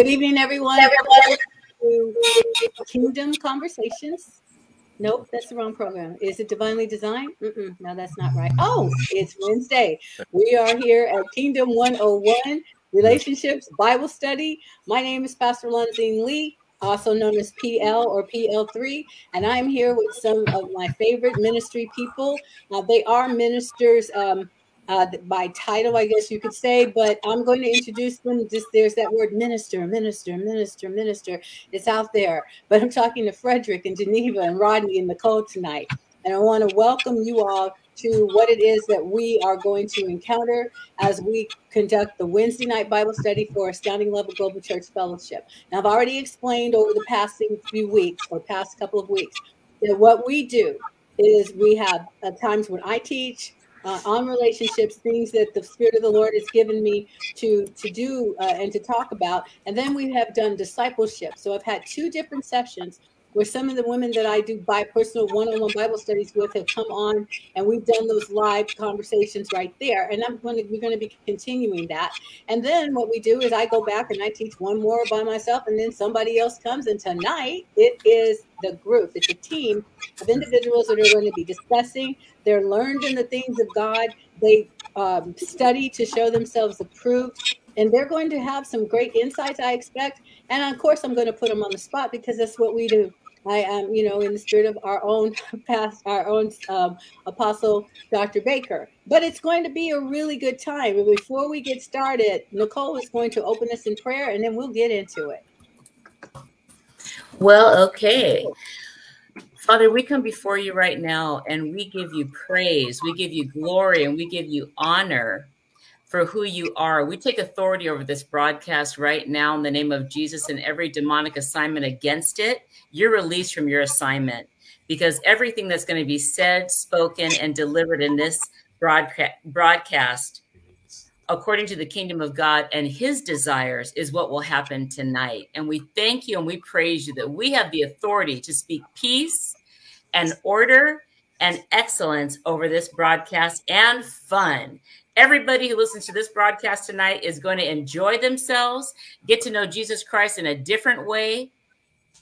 Good evening, everyone. Kingdom Conversations. Nope, that's the wrong program. Is it divinely designed? Mm-mm, no, that's not right. Oh, it's Wednesday. We are here at Kingdom 101 Relationships Bible Study. My name is Pastor Lanzine Lee, also known as PL or PL3, and I'm here with some of my favorite ministry people. Uh, they are ministers. Um, uh, by title, I guess you could say, but I'm going to introduce them. Just there's that word minister, minister, minister, minister. It's out there. But I'm talking to Frederick and Geneva and Rodney and Nicole tonight. And I want to welcome you all to what it is that we are going to encounter as we conduct the Wednesday night Bible study for Astounding Love of Global Church Fellowship. Now, I've already explained over the past few weeks or past couple of weeks that what we do is we have at times when I teach, uh, on relationships, things that the Spirit of the Lord has given me to to do uh, and to talk about. And then we have done discipleship. So I've had two different sessions where some of the women that I do by personal one-on-one Bible studies with have come on, and we've done those live conversations right there. And I'm going to we're going to be continuing that. And then what we do is I go back and I teach one more by myself, and then somebody else comes. And tonight it is the group. It's a team of individuals that are going to be discussing. They're learned in the things of God. They um, study to show themselves approved. And they're going to have some great insights, I expect. And of course, I'm going to put them on the spot because that's what we do. I am, you know, in the spirit of our own past, our own um, apostle, Dr. Baker. But it's going to be a really good time. And before we get started, Nicole is going to open us in prayer and then we'll get into it. Well, okay. Father, we come before you right now and we give you praise, we give you glory, and we give you honor for who you are. We take authority over this broadcast right now in the name of Jesus and every demonic assignment against it. You're released from your assignment because everything that's going to be said, spoken, and delivered in this broadcast, according to the kingdom of God and his desires, is what will happen tonight. And we thank you and we praise you that we have the authority to speak peace and order and excellence over this broadcast and fun. Everybody who listens to this broadcast tonight is going to enjoy themselves, get to know Jesus Christ in a different way,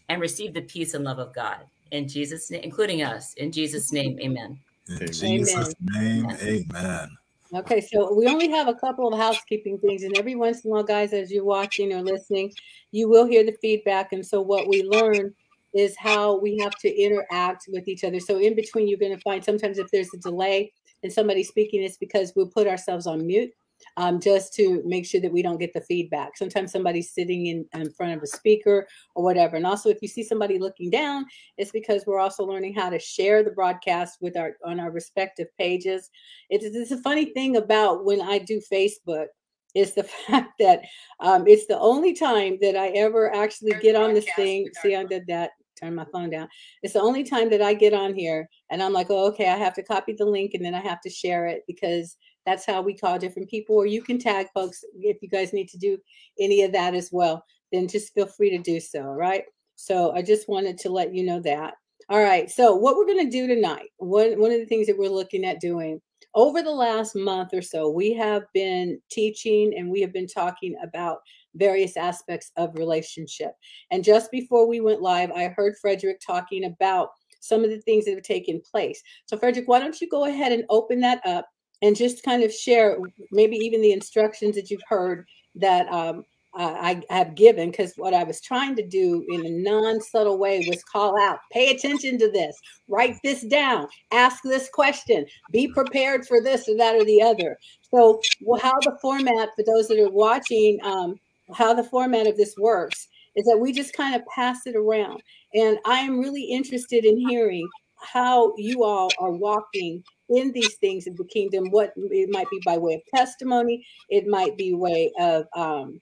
and receive the peace and love of God. In Jesus' name, including us. In Jesus' name, amen. In Jesus' name, amen. Okay, so we only have a couple of housekeeping things, and every once in a while, guys, as you're watching or listening, you will hear the feedback. And so, what we learn is how we have to interact with each other. So, in between, you're going to find sometimes if there's a delay, and somebody speaking, it's because we'll put ourselves on mute um, just to make sure that we don't get the feedback. Sometimes somebody's sitting in, in front of a speaker or whatever. And also, if you see somebody looking down, it's because we're also learning how to share the broadcast with our on our respective pages. It's, it's a funny thing about when I do Facebook is the fact that um, it's the only time that I ever actually get on this thing. See, I did that turn my phone down. It's the only time that I get on here and I'm like, oh, okay, I have to copy the link and then I have to share it because that's how we call different people. Or you can tag folks if you guys need to do any of that as well. Then just feel free to do so. Right. So I just wanted to let you know that. All right. So what we're going to do tonight, one one of the things that we're looking at doing over the last month or so, we have been teaching and we have been talking about various aspects of relationship. And just before we went live, I heard Frederick talking about some of the things that have taken place. So, Frederick, why don't you go ahead and open that up and just kind of share maybe even the instructions that you've heard that um, I have given? Because what I was trying to do in a non subtle way was call out, pay attention to this, write this down, ask this question, be prepared for this or that or the other. So, well, how the format for those that are watching, um, how the format of this works is that we just kind of pass it around. And I am really interested in hearing how you all are walking in these things of the kingdom. What it might be by way of testimony, it might be way of, um,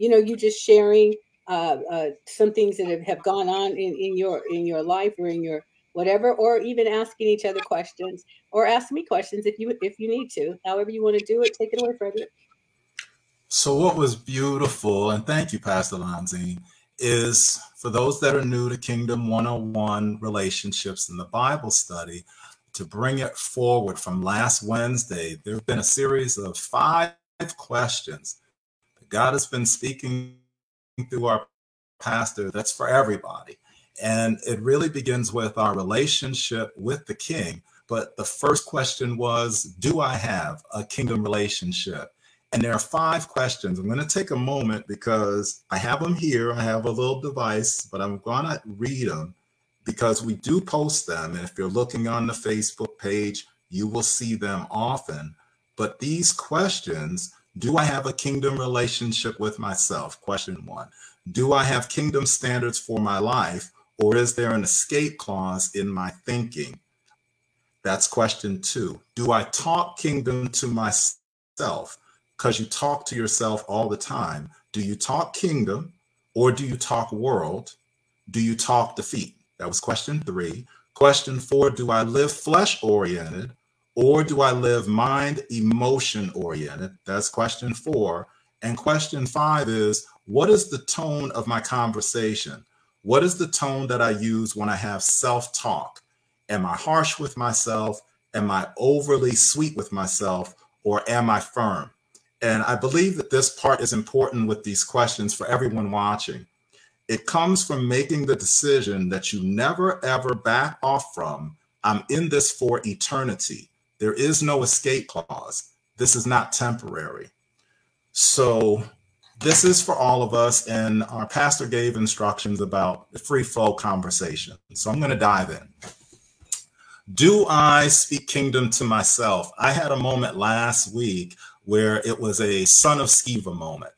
you know, you just sharing uh, uh, some things that have, have gone on in, in your in your life or in your whatever, or even asking each other questions, or ask me questions if you if you need to. However you want to do it, take it away, Frederick. So, what was beautiful, and thank you, Pastor Lanzine, is for those that are new to Kingdom 101 relationships in the Bible study, to bring it forward from last Wednesday. There have been a series of five questions God has been speaking through our pastor that's for everybody. And it really begins with our relationship with the king. But the first question was Do I have a kingdom relationship? And there are five questions. I'm going to take a moment because I have them here. I have a little device, but I'm going to read them because we do post them. And if you're looking on the Facebook page, you will see them often. But these questions do I have a kingdom relationship with myself? Question one. Do I have kingdom standards for my life, or is there an escape clause in my thinking? That's question two. Do I talk kingdom to myself? Because you talk to yourself all the time. Do you talk kingdom or do you talk world? Do you talk defeat? That was question three. Question four Do I live flesh oriented or do I live mind emotion oriented? That's question four. And question five is What is the tone of my conversation? What is the tone that I use when I have self talk? Am I harsh with myself? Am I overly sweet with myself? Or am I firm? And I believe that this part is important with these questions for everyone watching. It comes from making the decision that you never ever back off from. I'm in this for eternity. There is no escape clause. This is not temporary. So, this is for all of us. And our pastor gave instructions about the free flow conversation. So, I'm going to dive in. Do I speak kingdom to myself? I had a moment last week where it was a son of Sceva moment.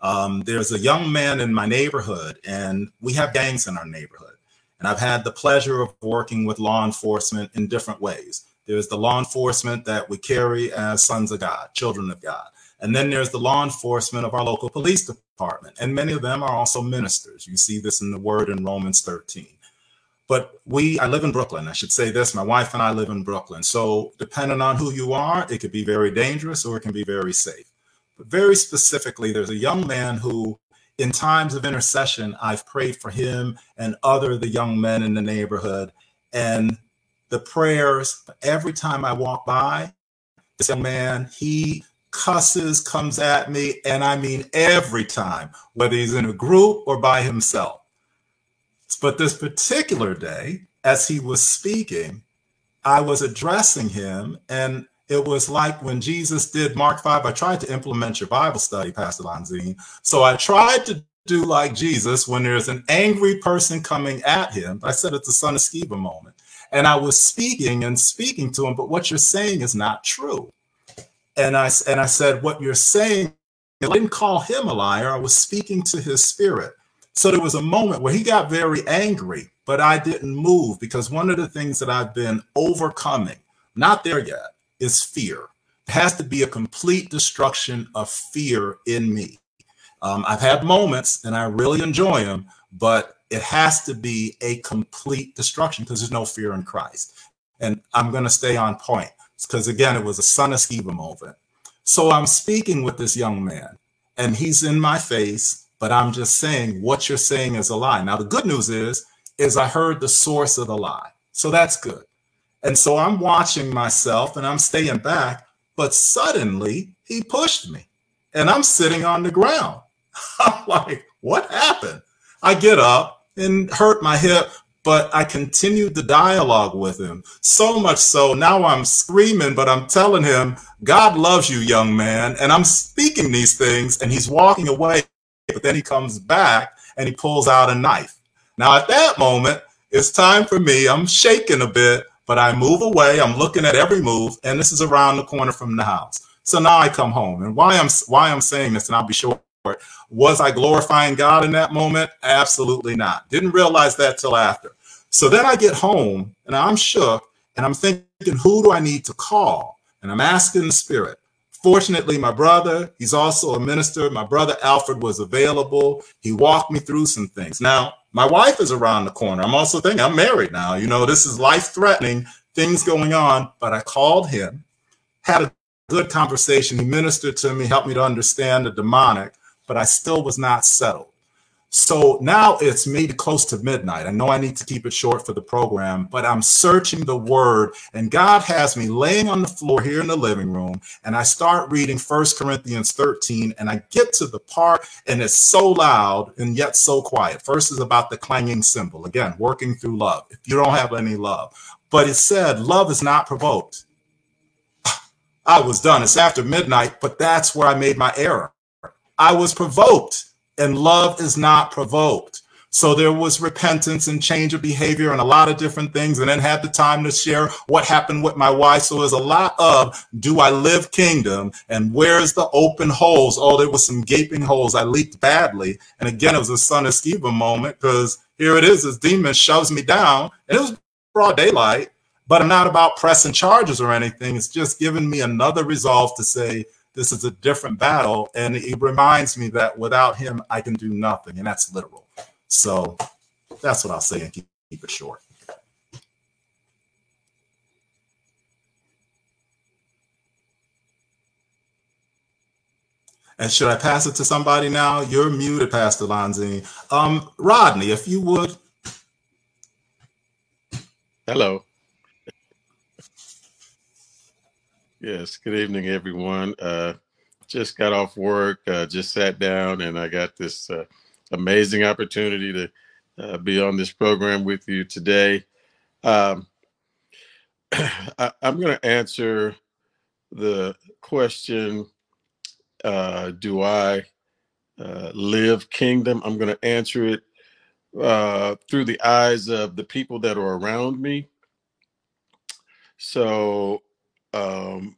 Um, there's a young man in my neighborhood, and we have gangs in our neighborhood. And I've had the pleasure of working with law enforcement in different ways. There's the law enforcement that we carry as sons of God, children of God. And then there's the law enforcement of our local police department. And many of them are also ministers. You see this in the word in Romans 13. But we, I live in Brooklyn. I should say this my wife and I live in Brooklyn. So, depending on who you are, it could be very dangerous or it can be very safe. But very specifically, there's a young man who, in times of intercession, I've prayed for him and other the young men in the neighborhood. And the prayers, every time I walk by, this young man, he cusses, comes at me, and I mean every time, whether he's in a group or by himself. But this particular day, as he was speaking, I was addressing him, and it was like when Jesus did Mark 5. I tried to implement your Bible study, Pastor Lanzine. So I tried to do like Jesus when there's an angry person coming at him. I said it's a son of Sceva moment. And I was speaking and speaking to him, but what you're saying is not true. And I and I said, what you're saying, I didn't call him a liar. I was speaking to his spirit. So there was a moment where he got very angry, but I didn't move because one of the things that I've been overcoming, not there yet, is fear. It has to be a complete destruction of fear in me. Um, I've had moments and I really enjoy them, but it has to be a complete destruction because there's no fear in Christ. And I'm going to stay on point because, again, it was a son of Sceva moment. So I'm speaking with this young man and he's in my face, but I'm just saying what you're saying is a lie. Now, the good news is, is I heard the source of the lie. So that's good. And so I'm watching myself and I'm staying back, but suddenly he pushed me and I'm sitting on the ground. I'm like, what happened? I get up and hurt my hip, but I continued the dialogue with him. So much so now I'm screaming, but I'm telling him, God loves you, young man. And I'm speaking these things and he's walking away, but then he comes back and he pulls out a knife. Now at that moment, it's time for me. I'm shaking a bit, but I move away. I'm looking at every move, and this is around the corner from the house. So now I come home, and why I'm why I'm saying this, and I'll be short. Was I glorifying God in that moment? Absolutely not. Didn't realize that till after. So then I get home, and I'm shook, and I'm thinking, who do I need to call? And I'm asking the Spirit. Fortunately, my brother, he's also a minister. My brother Alfred was available. He walked me through some things. Now, my wife is around the corner. I'm also thinking I'm married now. You know, this is life threatening, things going on. But I called him, had a good conversation. He ministered to me, helped me to understand the demonic, but I still was not settled. So now it's maybe close to midnight. I know I need to keep it short for the program, but I'm searching the word, and God has me laying on the floor here in the living room, and I start reading First Corinthians 13, and I get to the part, and it's so loud and yet so quiet. First is about the clanging cymbal. Again, working through love. If you don't have any love, but it said, love is not provoked. I was done. It's after midnight, but that's where I made my error. I was provoked and love is not provoked. So there was repentance and change of behavior and a lot of different things, and then had the time to share what happened with my wife. So there's a lot of do I live kingdom and where's the open holes? Oh, there was some gaping holes. I leaked badly. And again, it was a son of Sceva moment because here it is, this demon shoves me down, and it was broad daylight, but I'm not about pressing charges or anything. It's just giving me another resolve to say, this is a different battle. And it reminds me that without him, I can do nothing. And that's literal. So that's what I'll say and keep, keep it short. And should I pass it to somebody now? You're muted, Pastor Lanzini. Um, Rodney, if you would. Hello. Yes, good evening, everyone. Uh, just got off work, uh, just sat down, and I got this uh, amazing opportunity to uh, be on this program with you today. Um, I, am going to answer the question uh, Do I uh, live kingdom? I'm going to answer it through the eyes of the people that are around me. So, um,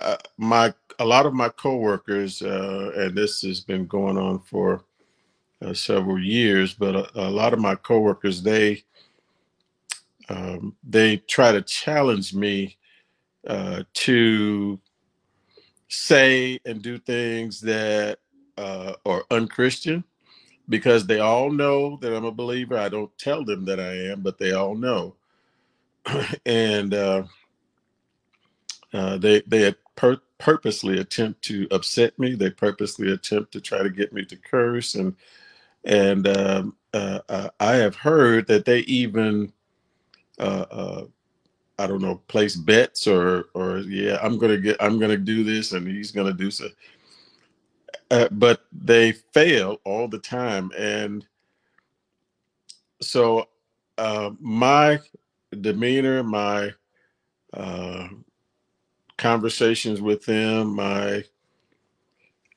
uh, my a lot of my coworkers, uh, and this has been going on for uh, several years, but a, a, lot of my coworkers they um, they try to challenge me uh, to say and do things that uh, are unchristian because they all know that I'm a believer. I don't tell them that I am, but they all know. and uh, they they purposely attempt to upset me. They purposely attempt to try to get me to curse, and and um, uh, uh, I have heard that they even uh, I don't know place bets or or yeah I'm gonna get I'm gonna do this and he's gonna do so. But they fail all the time, and so my demeanor, my conversations with them, my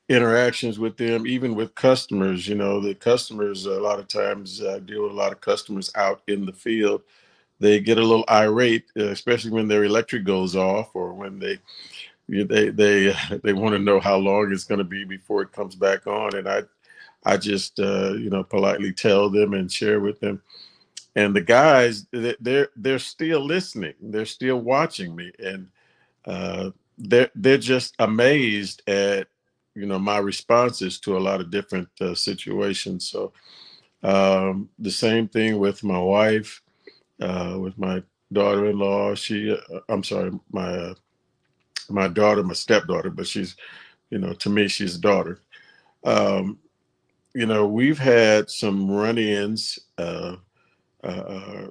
interactions with them, even with customers. You know, the customers, a lot of times I deal with a lot of customers out in the field. They get a little irate, especially when their electric goes off or when they they they they want to know how long it's going to be before it comes back on and i i just uh, you know politely tell them and share with them and the guys they're they're still listening they're still watching me and uh, they're they're just amazed at you know my responses to a lot of different uh, situations. So um, the same thing with my wife, uh, with my daughter-in-law. She, uh, I'm sorry, my uh, my daughter, my stepdaughter, but she's, you know, to me she's a daughter. Um, you know, we've had some run-ins. Uh, uh,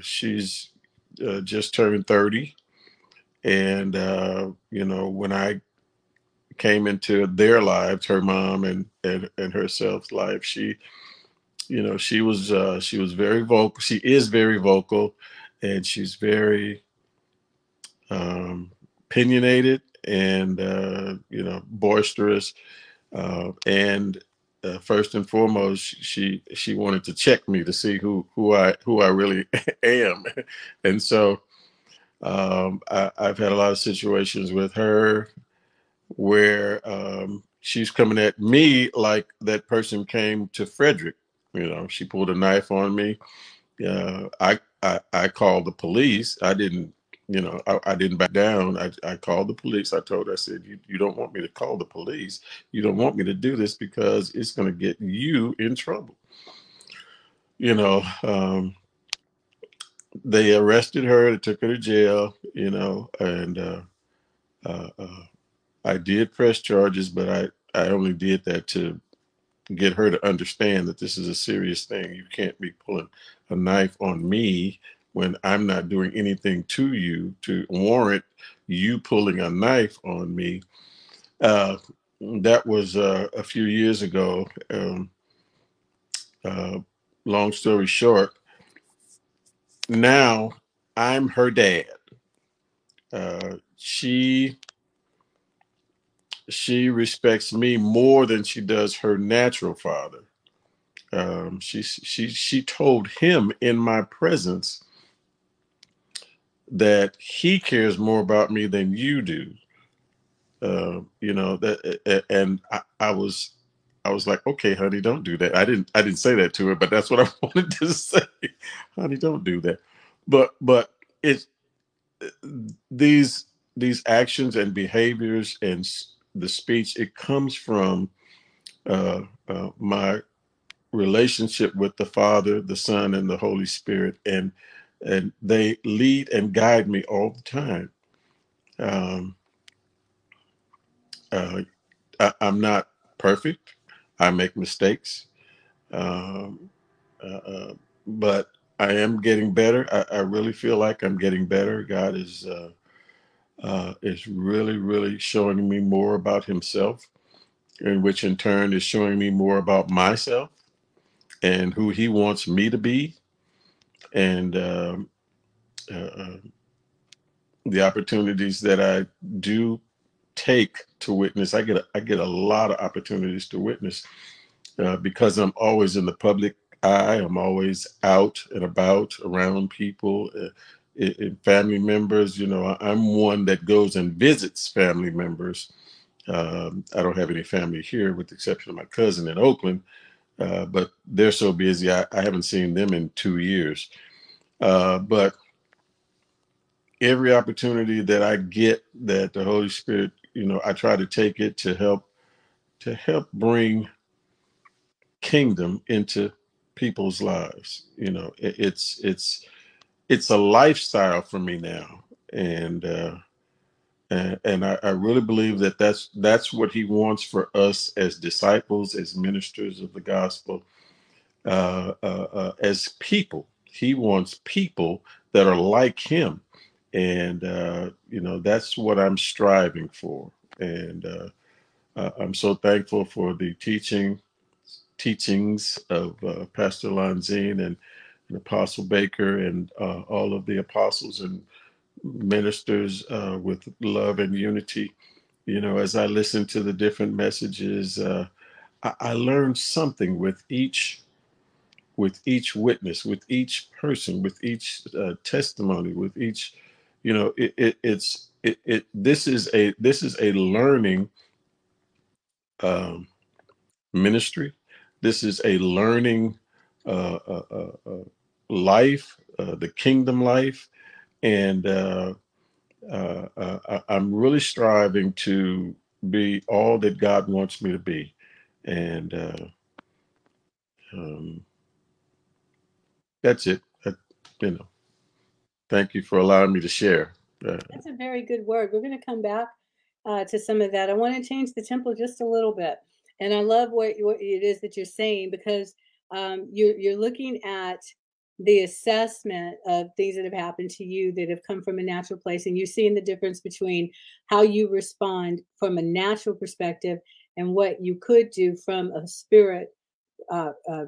she's just turned 30 and uh, you know, when I came into their lives, her mom and and, and herself's life, she, you know, she was uh, she was very vocal. She is very vocal, and she's very um, opinionated and uh, you know boisterous. Uh, and uh, first and foremost, she she wanted to check me to see who who I who I really am, and so um, I, have had a lot of situations with her where um, she's coming at me like that person came to Frederick. You know, she pulled a knife on me. Uh, I, I I called the police. I didn't, you know, I, I didn't back down. I, I called the police. I told her, I said, you, you don't want me to call the police. You don't want me to do this because it's going to get you in trouble. You know, um, they arrested her. They took her to jail. You know, and uh, uh, uh, I did press charges, but I I only did that to get her to understand that this is a serious thing. You can't be pulling a knife on me when I'm not doing anything to you to warrant you pulling a knife on me. Uh, that was uh, a few years ago. Um, uh, long story short, now I'm her dad. Uh, she she respects me more than she does her natural father. Um, she she she told him in my presence that he cares more about me than you do. Uh, you know that, and I, I was I was like, okay, honey, don't do that. I didn't I didn't say that to her, but that's what I wanted to say. honey, don't do that. But but it's these these actions and behaviors and the speech it comes from uh, uh, my relationship with the Father, the Son, and the Holy Spirit, and and they lead and guide me all the time. Um, uh, I, am not perfect. I make mistakes, um, uh, uh, but I am getting better. I, I, really feel like I'm getting better. God is uh, uh, is really, really showing me more about Himself, and which in turn is showing me more about myself and who He wants me to be, and um, uh, uh the opportunities that I do take to witness. I get a, I get a lot of opportunities to witness uh, because I'm always in the public eye. I'm always out and about around people, uh, family members. You know, I'm one that goes and visits family members. Um, I don't have any family here, with the exception of my cousin in Oakland, uh, but they're so busy. I, I, haven't seen them in two years. Uh, but every opportunity that I get that the Holy Spirit you know, I try to take it to help to help bring kingdom into people's lives. You know, it, it's it's it's a lifestyle for me now, and uh, and, and I, I really believe that that's that's what he wants for us as disciples, as ministers of the gospel, uh, uh, uh as people. He wants people that are like him and uh, you know that's what I'm striving for. And uh, uh, I'm so thankful for the teaching teachings of uh, Pastor Lanzine and, and, Apostle Baker and uh, all of the apostles and ministers uh, with love and unity. You know, as I listen to the different messages, I, I learned something with each with each witness, with each person, with each uh, testimony, with each you know it, it it's it, it this is a this is a learning um, ministry. This is a learning uh, uh, uh, uh life uh, the kingdom life. And uh, i'm really striving to be all that god wants me to be. And um, that's it. You know Thank you for allowing me to share. Uh, That's a very good word. We're going to come back uh, to some of that. I want to change the tempo just a little bit, and I love what, what it is that you're saying because um, you're you're looking at the assessment of things that have happened to you that have come from a natural place, and you're seeing the difference between how you respond from a natural perspective and what you could do from a spirit uh, uh,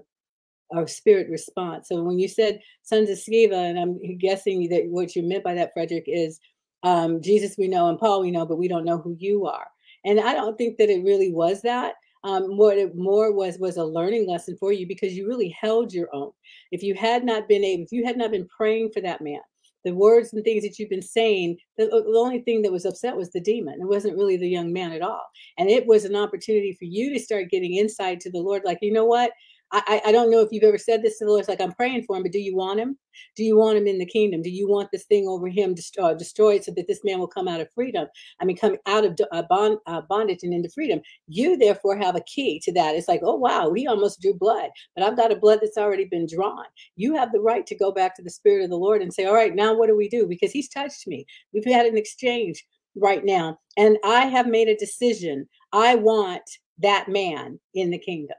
our spirit response. So when you said sons of Sceva, and I'm guessing that what you meant by that, Frederick, is um, Jesus we know and Paul we know, but we don't know who you are. And I don't think that it really was that. Um, what it more was was a learning lesson for you because you really held your own. If you had not been able, if you had not been praying for that man, the words and things that you've been saying, the, the, only thing that was upset was the demon. It wasn't really the young man at all. And it was an opportunity for you to start getting insight to the Lord, like, you know what? I, I don't know if you've ever said this to the Lord. It's like, I'm praying for him, but do you want him? Do you want him in the kingdom? Do you want this thing over him uh, destroyed so that this man will come out of freedom? I mean, come out of uh, bond, uh, bondage and into freedom. You therefore have a key to that. It's like, oh, wow, we almost drew blood, but I've got a blood that's already been drawn. You have the right to go back to the Spirit of the Lord and say, all right, now what do we do? Because he's touched me. We've had an exchange right now, and I have made a decision. I want that man in the kingdom.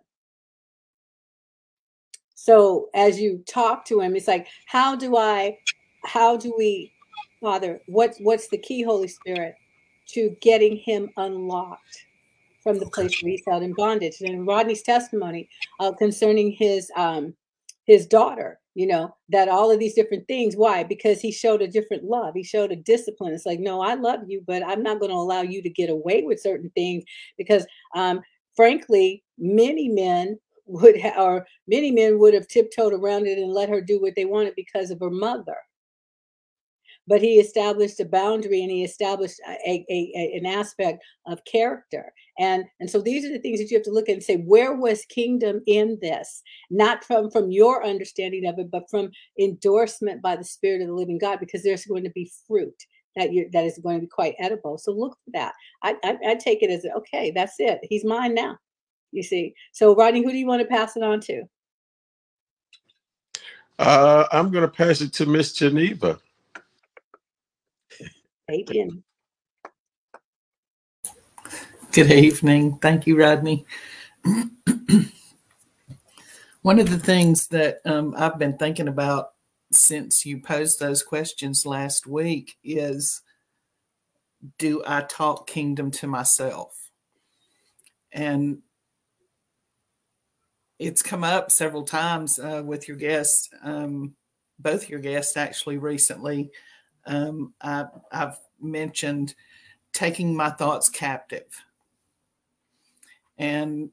So as you talk to him, it's like, how do I, how do we, Father, what's what's the key, Holy Spirit, to getting him unlocked from the place where he's held in bondage? And Rodney's testimony uh, concerning his um his daughter, you know, that all of these different things. Why? Because he showed a different love. He showed a discipline. It's like, no, I love you, but I'm not going to allow you to get away with certain things because, um, frankly, many men would have, or many men would have tiptoed around it and let her do what they wanted because of her mother. But he established a boundary and he established a, a, a, an aspect of character. And and so these are the things that you have to look at and say where was kingdom in this? Not from from your understanding of it but from endorsement by the spirit of the living god because there's going to be fruit that you that is going to be quite edible. So look for that. I i, I take it as okay that's it. He's mine now you see so rodney who do you want to pass it on to uh, i'm going to pass it to miss geneva Amen. Good evening. Thank you, Rodney. One of the things that um, I've been thinking about since you posed those questions last week is do I talk kingdom to myself? And it's come up several times uh, with your guests, um, both your guests actually recently um, I, I've mentioned taking my thoughts captive. And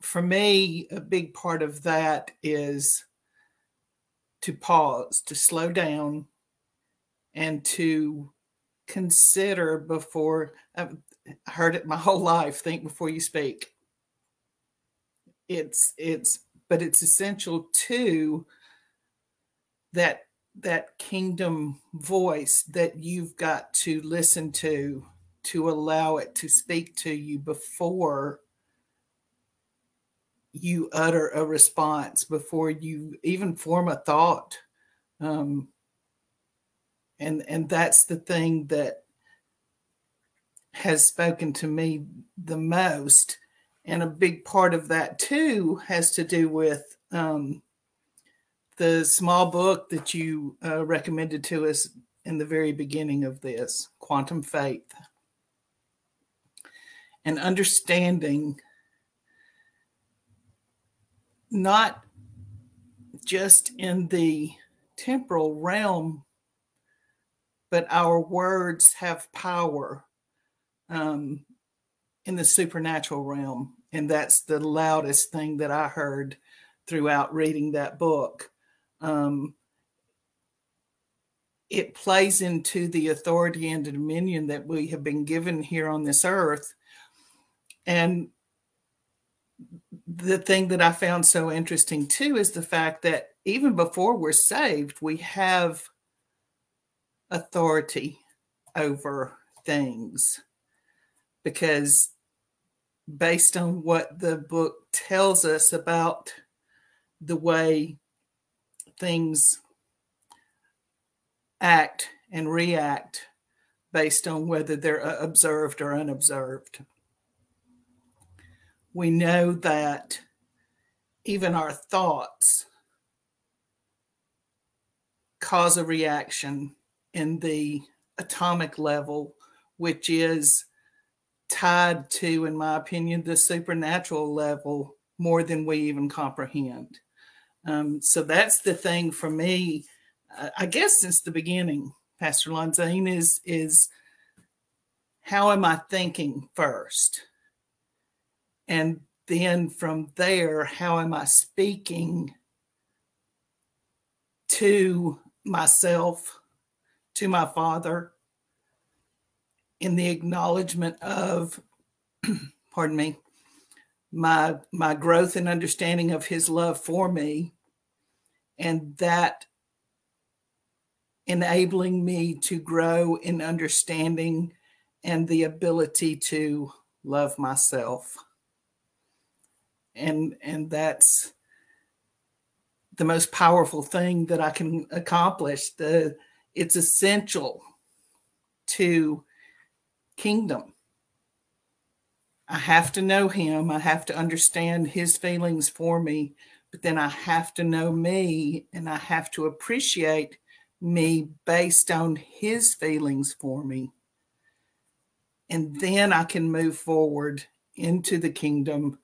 for me, a big part of that is to pause, to slow down, and to consider before I've heard it my whole life think before you speak. It's, it's, but it's essential too that that kingdom voice that you've got to listen to to allow it to speak to you before you utter a response before you even form a thought. Um, and and that's the thing that has spoken to me the most and a big part of that too has to do with um, the small book that you uh, recommended to us in the very beginning of this quantum faith. And understanding not just in the temporal realm but our words have power um, in the supernatural realm and that's the loudest thing that i heard throughout reading that book um, it plays into the authority and the dominion that we have been given here on this earth. And the thing that I found so interesting too is the fact that even before we're saved, we have authority over things because based on what the book tells us about the way things act and react based on whether they're uh, observed or unobserved. We know that even our thoughts cause a reaction in the atomic level, which is tied to, in my opinion, the supernatural level more than we even comprehend. Um, so that's the thing for me. I guess since the beginning, Pastor Lanzine is is how am I thinking first, and then from there, how am I speaking to myself, to my Father, in the acknowledgement of, pardon me, my my growth and understanding of His love for me and that enabling me to grow in understanding and the ability to love myself. And and that's the most powerful thing that i can accomplish. The it's essential to kingdom i have to know him i have to understand his feelings for me but then I have to know me and I have to appreciate me based on his feelings for me. And then I can move forward into the kingdom,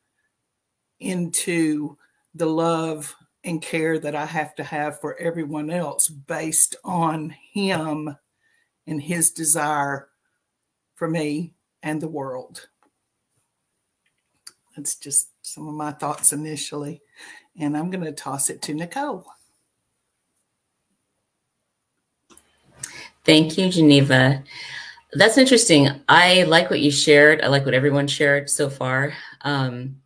into the love and care that I have to have for everyone else based on him and his desire for me and the world. That's just some of my thoughts initially. And I'm going to toss it to Nicole. Thank you, Geneva. That's interesting. I like what you shared. I like what everyone shared so far. Um,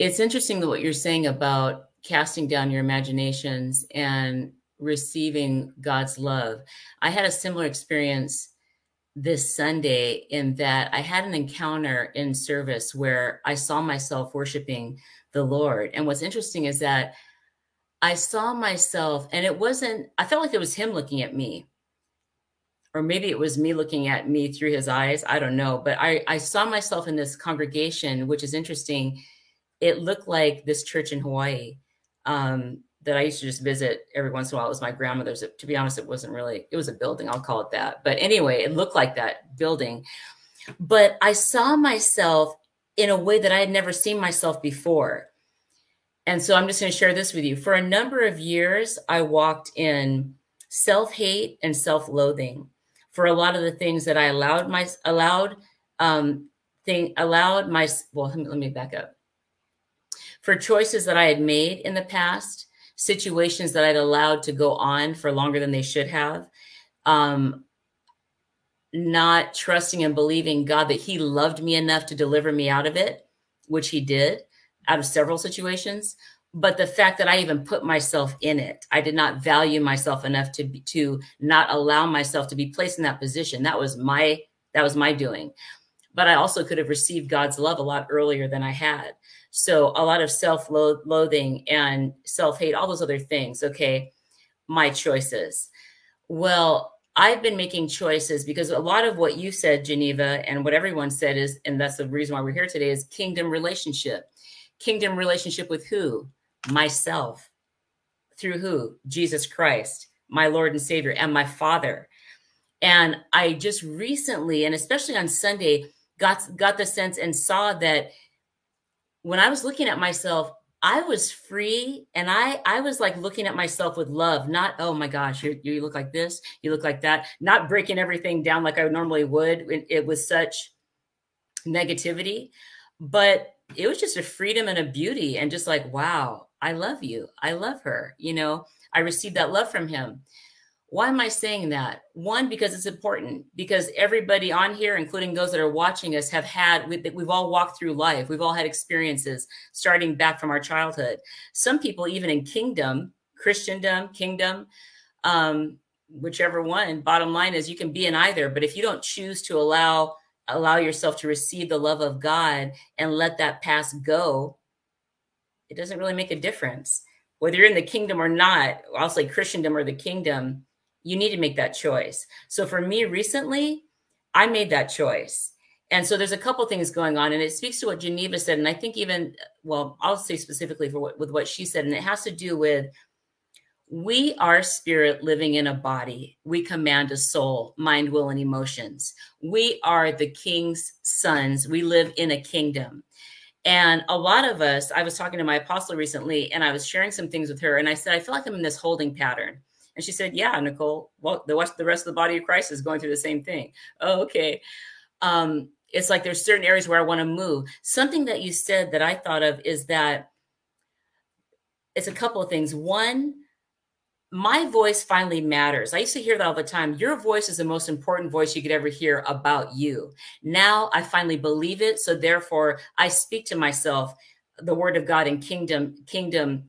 it's interesting that what you're saying about casting down your imaginations and receiving God's love. I had a similar experience this Sunday in that I had an encounter in service where I saw myself worshiping the Lord. And what's interesting is that I saw myself, and it wasn't, I felt like it was Him looking at me. Or maybe it was me looking at me through his eyes. I don't know. But I, I saw myself in this congregation, which is interesting. It looked like this church in Hawaii. Um, that I used to just visit every once in a while. It was my grandmother's. To be honest, it wasn't really, it was a building, I'll call it that. But anyway, it looked like that building. But I saw myself in a way that I had never seen myself before. And so I'm just going to share this with you. For a number of years, I walked in self hate and self loathing for a lot of the things that I allowed my, allowed, um, thing, allowed my, well, let me, let me back up. For choices that I had made in the past situations that I'd allowed to go on for longer than they should have. Um, not trusting and believing God that He loved me enough to deliver me out of it, which He did out of several situations. But the fact that I even put myself in it, I did not value myself enough to be, to not allow myself to be placed in that position. That was my that was my doing. But I also could have received God's love a lot earlier than I had. So a lot of self loathing and self hate, all those other things. Okay. My choices. Well, I've been making choices because a lot of what you said, Geneva, and what everyone said is, and that's the reason why we're here today, is kingdom relationship. Kingdom relationship with who? Myself. Through who? Jesus Christ, my Lord and Savior, and my Father. And I just recently, and especially on Sunday, got got the sense and saw that when I was looking at myself, I was free and I I was like looking at myself with love, not oh my gosh, you you look like this, you look like that, not breaking everything down like I normally would. It, it was such negativity, but it was just a freedom and a beauty and just like wow, I love you, I love her. You know, I received that love from him. Why am I saying that? One, because it's important, because everybody on here, including those that are watching us, have had, we've all walked through life. We've all had experiences starting back from our childhood. Some people, even in kingdom, Christendom, kingdom, um, whichever one, bottom line is you can be in either. But if you don't choose to allow, allow yourself to receive the love of God and let that past go, it doesn't really make a difference. Whether you're in the kingdom or not, I'll say Christendom or the kingdom, you need to make that choice. So for me recently, I made that choice. And so there's a couple things going on, and it speaks to what Geneva said. And I think even, well, I'll say specifically for what, with what she said, and it has to do with we are spirit living in a body. We command a soul, mind, will, and emotions. We are the king's sons. We live in a kingdom. And a lot of us, I was talking to my apostle recently, and I was sharing some things with her, and I said, I feel like I'm in this holding pattern. And she said, Yeah, Nicole, well, the rest, the rest of the body of Christ is going through the same thing. Oh, okay. Um, it's like there's certain areas where I want to move. Something that you said that I thought of is that it's a couple of things. One, my voice finally matters. I used to hear that all the time. Your voice is the most important voice you could ever hear about you. Now I finally believe it. So therefore, I speak to myself the word of God and kingdom, kingdom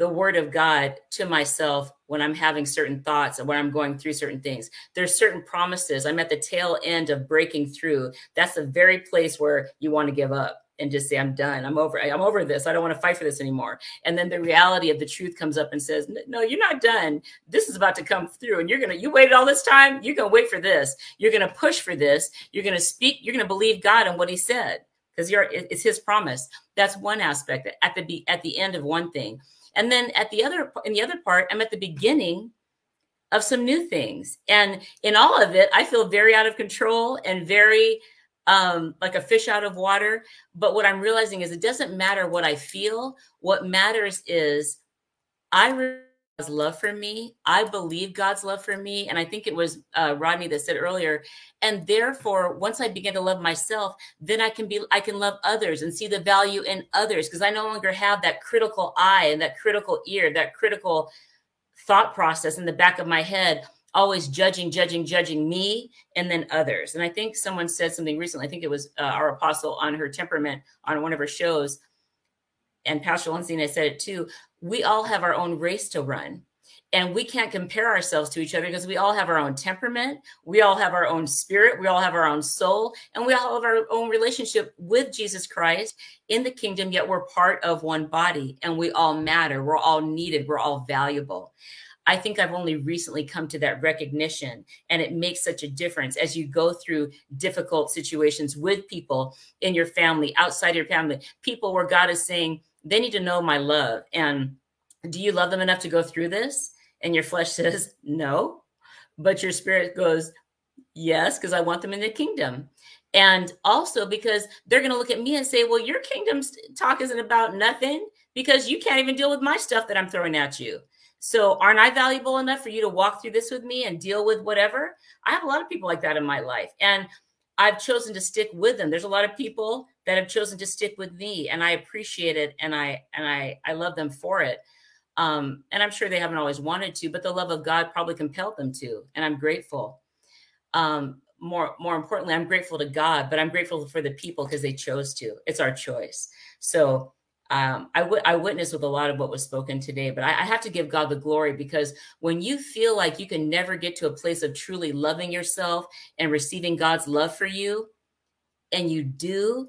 the word of God to myself when I'm having certain thoughts and when I'm going through certain things. There's certain promises. I'm at the tail end of breaking through. That's the very place where you want to give up and just say, I'm done. I'm over. I'm over this. I don't want to fight for this anymore. And then the reality of the truth comes up and says, No, you're not done. This is about to come through. And you're going to, you waited all this time. You're going to wait for this. You're going to push for this. You're going to speak. You're going to believe God and what he said because it's his promise. That's one aspect at the at the end of one thing. And then at the other in the other part, I'm at the beginning of some new things. And in all of it, I feel very out of control and very um, like a fish out of water. But what I'm realizing is it doesn't matter what I feel. What matters is I God's love for me. I believe God's love for me. And I think it was uh, Rodney that said earlier. And therefore, once I begin to love myself, then I can be, I can love others and see the value in others because I no longer have that critical eye and that critical ear, that critical thought process in the back of my head always judging, judging, judging me and then others. And I think someone said something recently. I think it was uh, our apostle on her temperament on one of her shows. And Pastor Lanzine said it too. We all have our own race to run. And we can't compare ourselves to each other because we all have our own temperament. We all have our own spirit. We all have our own soul. And we all have our own relationship with Jesus Christ in the kingdom, yet we're part of one body and we all matter. We're all needed. We're all valuable. I think I've only recently come to that recognition. And it makes such a difference as you go through difficult situations with people in your family, outside your family, people where God is saying, they need to know my love. And do you love them enough to go through this? And your flesh says, no. But your spirit goes, yes, because I want them in the kingdom. And also because they're going to look at me and say, well, your kingdom talk isn't about nothing because you can't even deal with my stuff that I'm throwing at you. So, aren't I valuable enough for you to walk through this with me and deal with whatever? I have a lot of people like that in my life. And I've chosen to stick with them. There's a lot of people that have chosen to stick with me and I appreciate it and I and I I love them for it. Um, and I'm sure they haven't always wanted to, but the love of God probably compelled them to, and I'm grateful. Um, more more importantly, I'm grateful to God, but I'm grateful for the people because they chose to. It's our choice. So um, I, w- I witnessed with a lot of what was spoken today, but I, I have to give God the glory because when you feel like you can never get to a place of truly loving yourself and receiving God's love for you, and you do,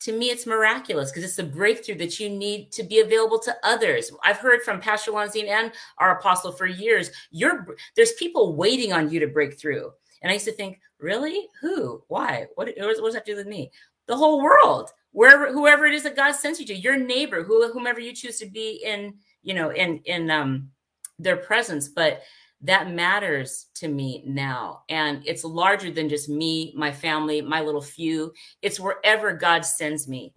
to me, it's miraculous because it's the breakthrough that you need to be available to others. I've heard from Pastor Lanzine and our apostle for years. You're there's people waiting on you to break through. And I used to think, really? Who? Why? What, what does that do with me? The whole world wherever whoever it is that God sends you to, your neighbor, who, whomever you choose to be in, you know, in in um their presence. But that matters to me now. And it's larger than just me, my family, my little few. It's wherever God sends me.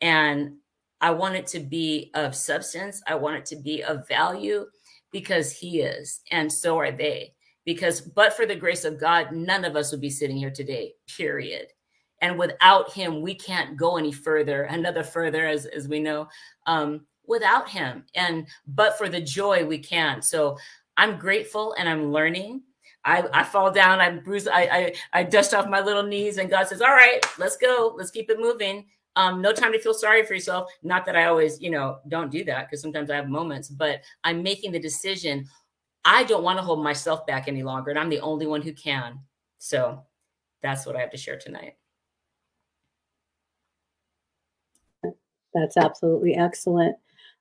And I want it to be of substance. I want it to be of value because He is. And so are they. Because, but for the grace of God, none of us would be sitting here today, period and without him we can't go any further another further as, as we know um, without him and but for the joy we can so i'm grateful and i'm learning I, I fall down, I bruise, I, I I dust off my little knees, and God says, "All right, let's go, let's keep it moving." Um, no time to feel sorry for yourself. Not that I always, you know, don't do that because sometimes I have moments, but I'm making the decision. I don't want to hold myself back any longer, and I'm the only one who can. So that's what I have to share tonight. That's absolutely excellent.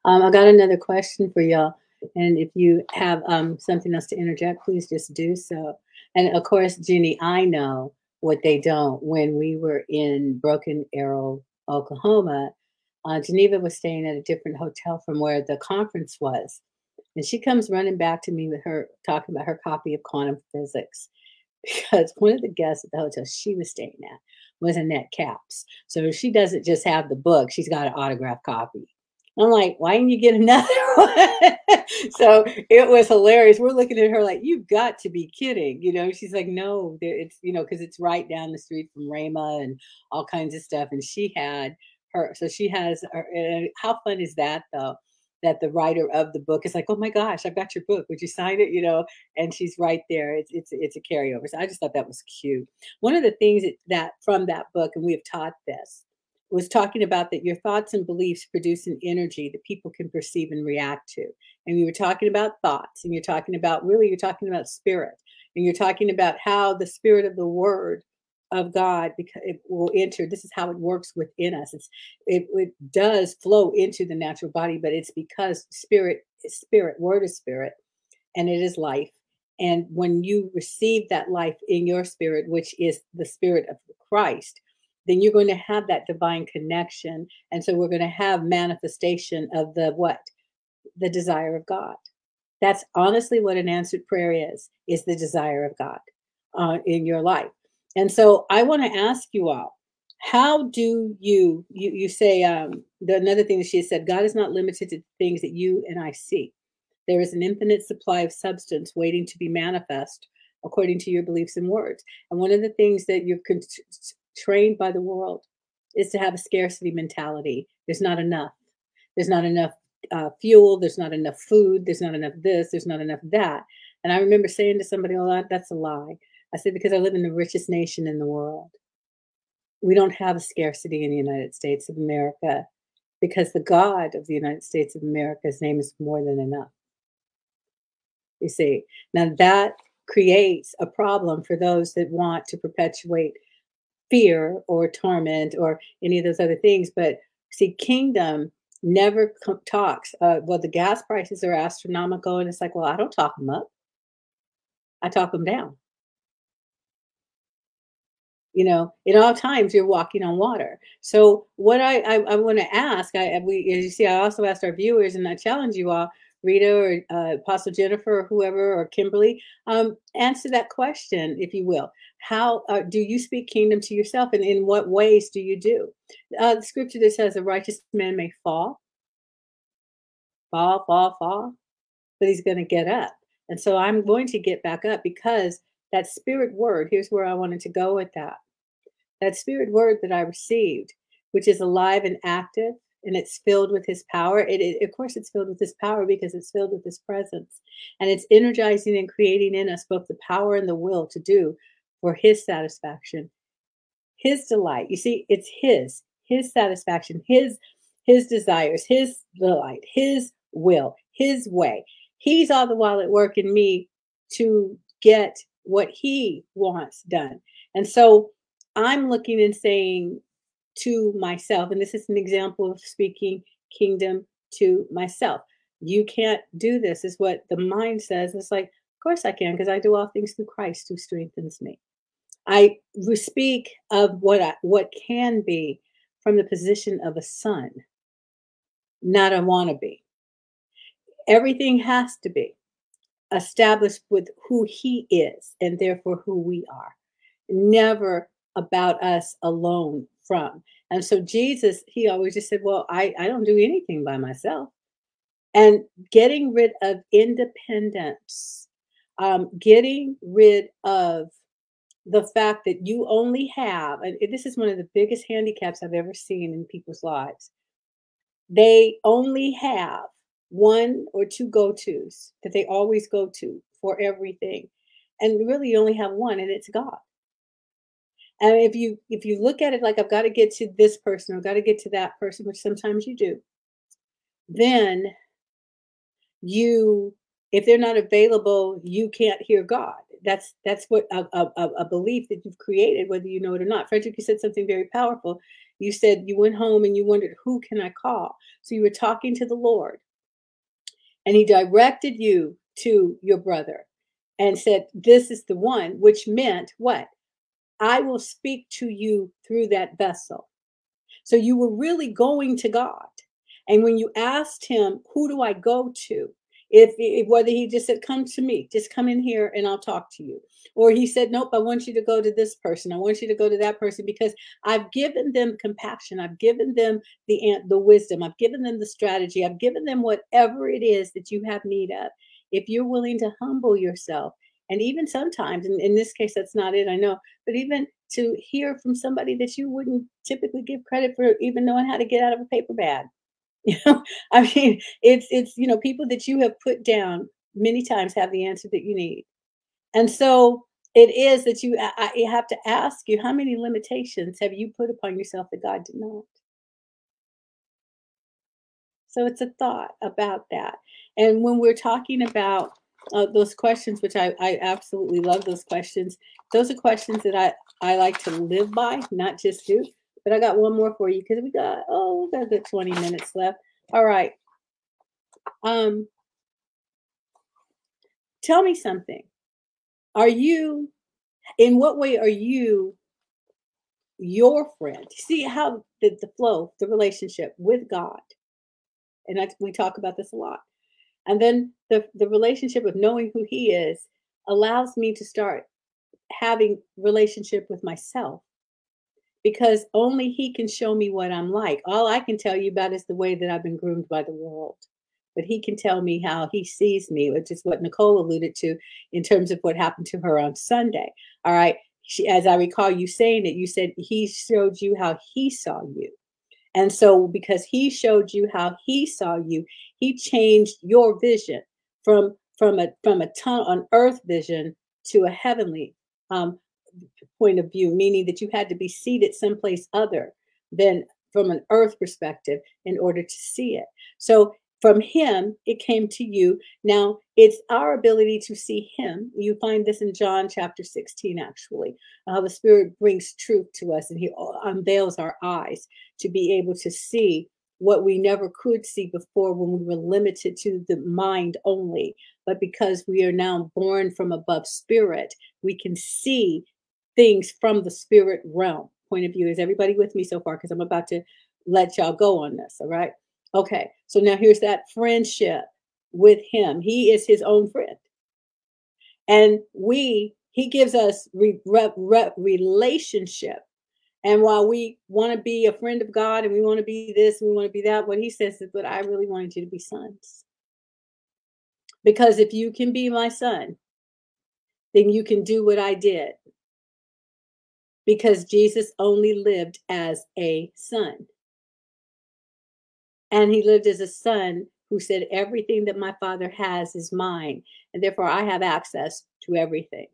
Um, I got another question for y'all. And if you have um, something else to interject, please just do so. And of course, Jenny, I know what they don't. When we were in Broken Arrow, Oklahoma, uh, Geneva was staying at a different hotel from where the conference was. And she comes running back to me with her talking about her copy of quantum physics because one of the guests at the hotel she was staying at was Annette Capps. So she doesn't just have the book, she's got an autographed copy. I'm like, why didn't you get another one? so it was hilarious. We're looking at her like, you've got to be kidding. You know, she's like, no, it's, you know, because it's right down the street from Rhema and all kinds of stuff. And she had her, so she has, her, how fun is that though? that the writer of the book is like, "Oh my gosh, I've got your book. Would you sign it?" You know, and she's right there. It's it's it's a carryover. So I just thought that was cute. One of the things that, that from that book, and we have taught this, was talking about that your thoughts and beliefs produce an energy that people can perceive and react to. And we were talking about thoughts, and you're talking about really, you're talking about spirit, and you're talking about how the spirit of the word of God because it will enter. This is how it works within us. It's it, it does flow into the natural body, but it's because spirit is spirit, word is spirit, and it is life. And when you receive that life in your spirit, which is the spirit of Christ, then you're going to have that divine connection. And so we're going to have manifestation of the what? The desire of God. That's honestly what an answered prayer is, is the desire of God uh, in your life. And so I want to ask you all, how do you, you, you say, um, the, another thing that she said, God is not limited to things that you and I see. There is an infinite supply of substance waiting to be manifest according to your beliefs and words. And one of the things that you're con- trained by the world is to have a scarcity mentality. There's not enough. There's not enough uh, fuel. There's not enough food. There's not enough this. There's not enough that. And I remember saying to somebody, "Oh, that, that's a lie." I said because I live in the richest nation in the world. We don't have a scarcity in the United States of America because the God of the United States of America's name is more than enough. You see, now that creates a problem for those that want to perpetuate fear or torment or any of those other things. But see, kingdom never talks. Uh, well, the gas prices are astronomical, and it's like, well, I don't talk them up. I talk them down. You know, in all times you're walking on water. So, what I I, I want to ask, I we as you see, I also asked our viewers, and I challenge you all Rita or uh, Apostle Jennifer or whoever or Kimberly, um, answer that question, if you will. How uh, do you speak kingdom to yourself, and in what ways do you do? Uh, the scripture that says, "A righteous man may fall, fall, fall, fall, but he's going to get up." And so I'm going to get back up because that spirit word. Here's where I wanted to go with that. That spirit word that I received, which is alive and active, and it's filled with his power it, it, of course it's filled with his power because it's filled with his presence and it's energizing and creating in us both the power and the will to do for his satisfaction his delight. You see it's his his satisfaction his his desires his delight his will his way. He's all the while at work in me to get what he wants done. And so i'm looking and saying to myself. And this is an example of speaking kingdom to myself. You can't do this, is what the mind says. It's like, of course I can, because I do all things through Christ who strengthens me. I speak of what I, what can be from the position of a son, not a wannabe. Everything has to be established with who he is and therefore who we are. Never about us alone from. And so Jesus, he always just said, Well, I, I don't do anything by myself. And getting rid of independence, um, getting rid of the fact that you only have, and this is one of the biggest handicaps I've ever seen in people's lives. They only have one or two go tos that they always go to for everything. And really, you only have one, and it's God. And if you if you look at it like I've got to get to this person, I've got to get to that person, which sometimes you do, then you if they're not available, you can't hear God. That's that's what a, a, a belief that you've created, whether you know it or not. Frederick, you said something very powerful. You said you went home and you wondered, who can I call? So you were talking to the Lord, and He directed you to your brother and said, This is the one, which meant what? I will speak to you through that vessel. So you were really going to God. And when you asked him, who do I go to? If, if, whether he just said, come to me, just come in here and I'll talk to you. Or he said, nope, I want you to go to this person. I want you to go to that person because I've given them compassion. I've given them the, the wisdom. I've given them the strategy. I've given them whatever it is that you have need of. If you're willing to humble yourself and even sometimes and in this case that's not it i know but even to hear from somebody that you wouldn't typically give credit for even knowing how to get out of a paper bag. You know i mean it's it's you know people that you have put down many times have the answer that you need. And so it is that you I, I have to ask you how many limitations have you put upon yourself that god did not? So it's a thought about that. And when we're talking about uh, those questions, which I, I absolutely love those questions. Those are questions that I, I like to live by, not just do. But I got one more for you because we got, oh, we got a good 20 minutes left. All right. Um, tell me something. Are you, in what way are you your friend. See how the, the flow, the relationship with God. And I, we talk about this a lot. And then the, the relationship of knowing who he is allows me to start having relationship with myself because only he can show me what I'm like. All I can tell you about is the way that I've been groomed by the world. But he can tell me how he sees me, which is what Nicole alluded to in terms of what happened to her on Sunday. All right. She, as I recall you saying it, you said he showed you how he saw you. And so, because he showed you how he saw you, he changed your vision from from a from a ton on earth vision to a heavenly um, point of view, meaning that you had to be seated someplace other than from an earth perspective in order to see it. So from him it came to you. Now it's our ability to see him. You find this in john chapter 16 actually how the spirit brings truth to us and he unveils our eyes to be able to see what we never could see before when we were limited to the mind only. But because we are now born from above spirit we can see things from the spirit realm. Point of view is everybody with me so far? Because i'm about to let y'all go on this all right Okay, so now here's that friendship with him. He is his own friend. And we, he gives us re, re, re, relationship. And while we want to be a friend of God and we want to be this and we want to be that, what he says is, but I really wanted you to be sons. Because if you can be my son, then you can do what I did. Because Jesus only lived as a son. And he lived as a son who said, Everything that my father has is mine. And therefore, I have access to everything.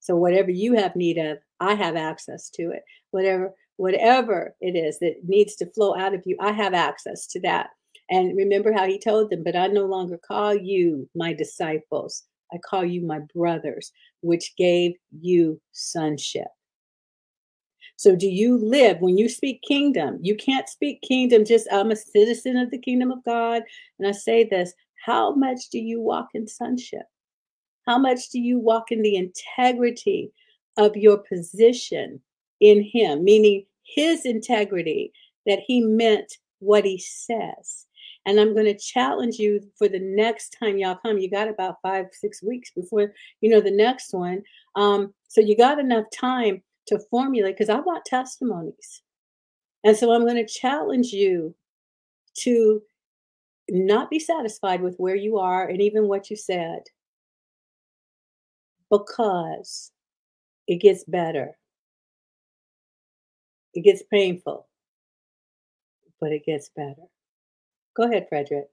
So, whatever you have need of, I have access to it. Whatever, whatever it is that needs to flow out of you, I have access to that. And remember how he told them, But I no longer call you my disciples, I call you my brothers, which gave you sonship. So, do you live when you speak kingdom? You can't speak kingdom just, I'm a citizen of the kingdom of God. And I say this how much do you walk in sonship? How much do you walk in the integrity of your position in Him, meaning His integrity that He meant what He says? And I'm going to challenge you for the next time y'all come. You got about five, six weeks before you know the next one. Um, so you got enough time to formulate because I want testimonies. And so I'm going to challenge you to not be satisfied with where you are and even what you said because it gets better. It gets painful, but it gets better. Go ahead, Frederick.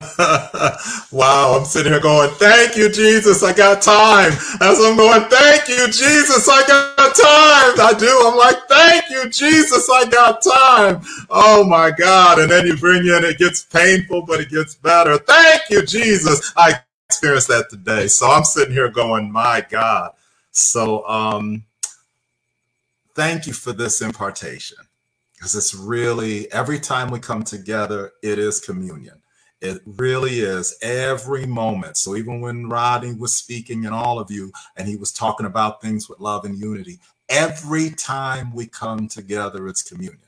wow, I'm sitting here going, Thank you, Jesus, I got time. As I'm going, Thank you, Jesus, I got time. I do. I'm like, Thank you, Jesus, I got time. Oh my God. And then you bring in, it gets painful, but it gets better. Thank you, Jesus. I experienced that today. So I'm sitting here going, My God. So, um, thank you for this impartation because it's really every time we come together, it is communion it really is every moment. So even when Rodney was speaking and all of you, and he was talking about things with love and unity, every time we come together, it's communion.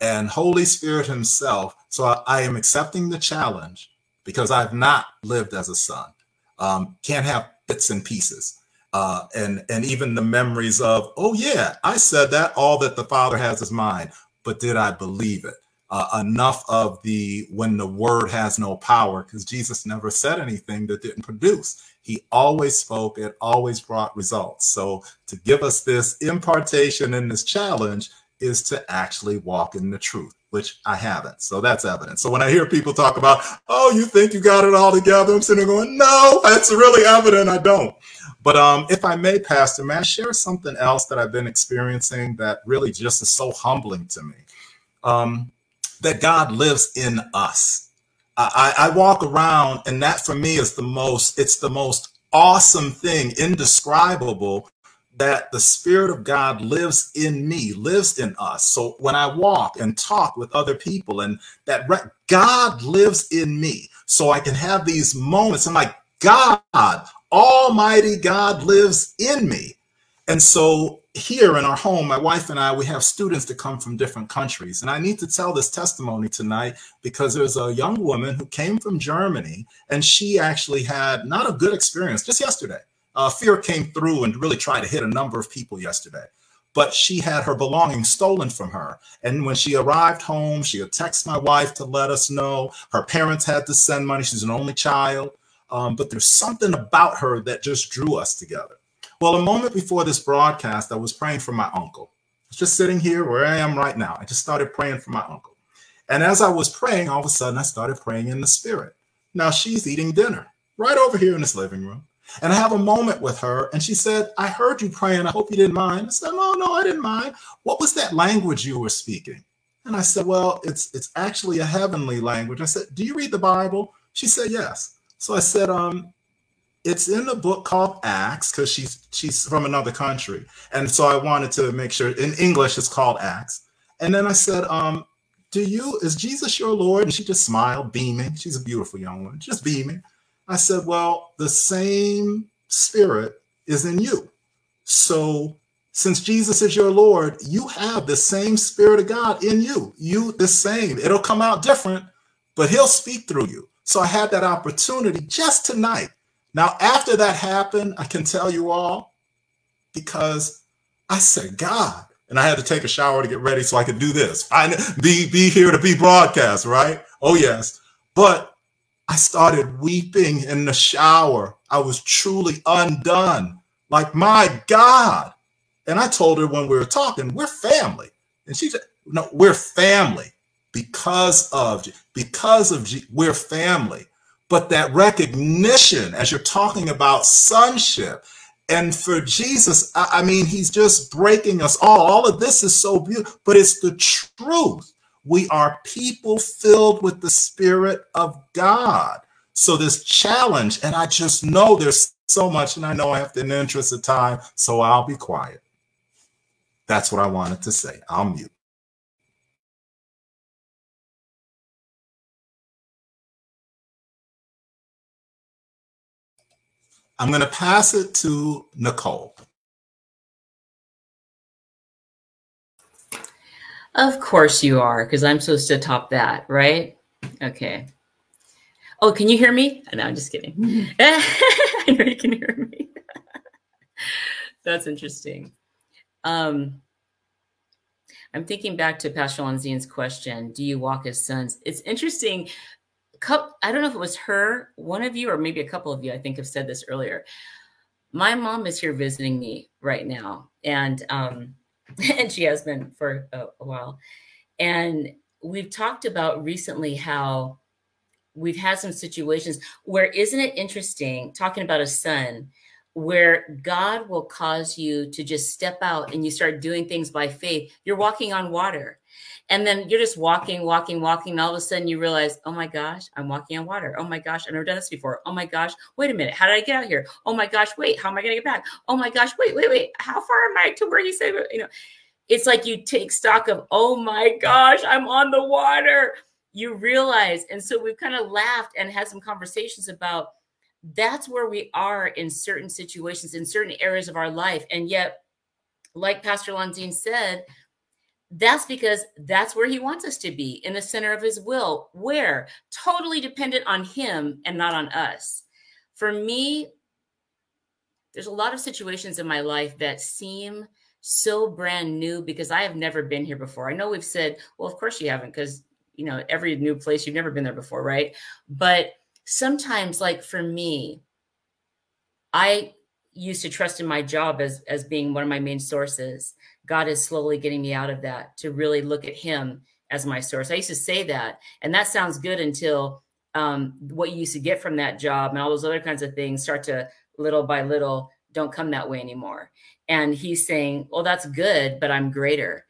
And Holy Spirit Himself. So I, I am accepting the challenge because I've not lived as a son. Um, can't have bits and pieces. Uh, and and even the memories of, oh yeah, I said that. All that the Father has is mine, but did I believe it? Uh, enough of the when the word has no power because Jesus never said anything that didn't produce. He always spoke, it always brought results. So to give us this impartation and this challenge is to actually walk in the truth, which I haven't. So that's evidence. So when I hear people talk about, oh, you think you got it all together, I'm sitting there going, no, that's really evident I don't. But um, if I may, Pastor, may I share something else that I've been experiencing that really just is so humbling to me? Um, that God lives in us. I, I walk around, and that for me is the most, it's the most awesome thing, indescribable, that the Spirit of God lives in me, lives in us. So when I walk and talk with other people, and that God lives in me, so I can have these moments. I'm like, God, Almighty God lives in me. And so here in our home, my wife and I, we have students that come from different countries. And I need to tell this testimony tonight because there's a young woman who came from Germany and she actually had not a good experience just yesterday. Uh, fear came through and really tried to hit a number of people yesterday. But she had her belongings stolen from her. And when she arrived home, she had text my wife to let us know. Her parents had to send money. She's an only child. Um, but there's something about her that just drew us together. Well, a moment before this broadcast, I was praying for my uncle. I was just sitting here where I am right now. I just started praying for my uncle. And as I was praying, all of a sudden I started praying in the spirit. Now she's eating dinner right over here in this living room. And I have a moment with her, and she said, I heard you praying. I hope you didn't mind. I said, No, no, I didn't mind. What was that language you were speaking? And I said, Well, it's it's actually a heavenly language. I said, Do you read the Bible? She said, Yes. So I said, um, it's in a book called Acts because she's she's from another country, and so I wanted to make sure in English it's called Acts. And then I said, um, "Do you is Jesus your Lord?" And she just smiled, beaming. She's a beautiful young woman, just beaming. I said, "Well, the same Spirit is in you, so." Since Jesus is your Lord, you have the same Spirit of God in you. You the same. It'll come out different, but He'll speak through you. So I had that opportunity just tonight now, after that happened, I can tell you all because I said, God, and I had to take a shower to get ready so I could do this. I be be here to be broadcast, right? Oh yes. But I started weeping in the shower. I was truly undone. Like my God. And I told her when we were talking, we're family. And she said, no, we're family because of because of we're family but that recognition as you're talking about sonship. And for jesus i mean he's just breaking us all. All of this is so beautiful but it's the truth. We are people filled with the spirit of god. So this challenge and i just know there's so much and i know i have to in the interest of time so i'll be quiet. That's what i wanted to say. I'll mute I'm going to pass it to Nicole. Of course you are, because I'm supposed to top that, right? Okay. Oh, can you hear me? No, I'm just kidding. I know you can hear me. That's interesting. Um, I'm thinking back to Pastor Lanzine's question Do you walk as sons? It's interesting I don't know if it was her, one of you, or maybe a couple of you, I think have said this earlier. My mom is here visiting me right now, and um, and she has been for a, a while. And we've talked about recently how we've had some situations where isn't it interesting talking about a son where God will cause you to just step out and you start doing things by faith. You're walking on water. And then you're just walking, walking, walking. And all of a sudden you realize, oh my gosh, I'm walking on water. Oh my gosh, I've never done this before. Oh my gosh, wait a minute. How did I get out here? Oh my gosh, wait, how am I going to get back? Oh my gosh, wait, wait, wait. How far am I to where he said, you know, it's like you take stock of, oh my gosh, I'm on the water. You realize. And so we've kind of laughed and had some conversations about that's where we are in certain situations, in certain areas of our life. And yet, like Pastor Lanzine said, that's because that's where he wants us to be in the center of his will, where totally dependent on him and not on us. For me, there's a lot of situations in my life that seem so brand new because I have never been here before. I know we've said, well, of course you haven't, because you know, every new place you've never been there before, right? But sometimes, like for me, I used to trust in my job as as being one of my main sources God is slowly getting me out of that to really look at Him as my source. I used to say that, and that sounds good until um, what you used to get from that job and all those other kinds of things start to little by little don't come that way anymore. And He's saying, Well, that's good, but I'm greater.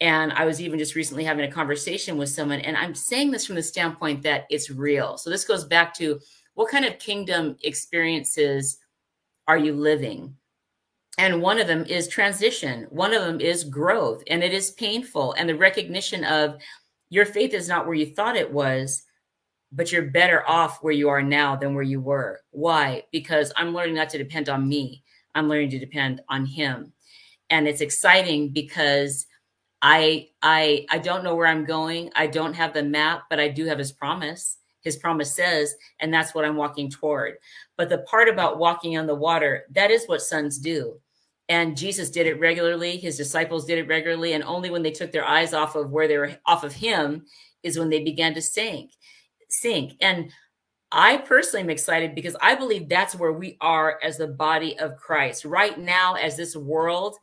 And I was even just recently having a conversation with someone, and I'm saying this from the standpoint that it's real. So this goes back to what kind of kingdom experiences are you living? And one of them is transition. One of them is growth. And it is painful. And the recognition of your faith is not where you thought it was, but you're better off where you are now than where you were. Why? Because I'm learning not to depend on me. I'm learning to depend on him. And it's exciting because I I I don't know where I'm going. I don't have the map, but I do have his promise. His promise says, and that's what I'm walking toward. But the part about walking on the water, that is what sons do. And Jesus did it regularly. His disciples did it regularly. And only when they took their eyes off of where they were off of him is when they began to sink, sink. And I personally am excited because I believe that's where we are as the body of Christ. Right now, as this world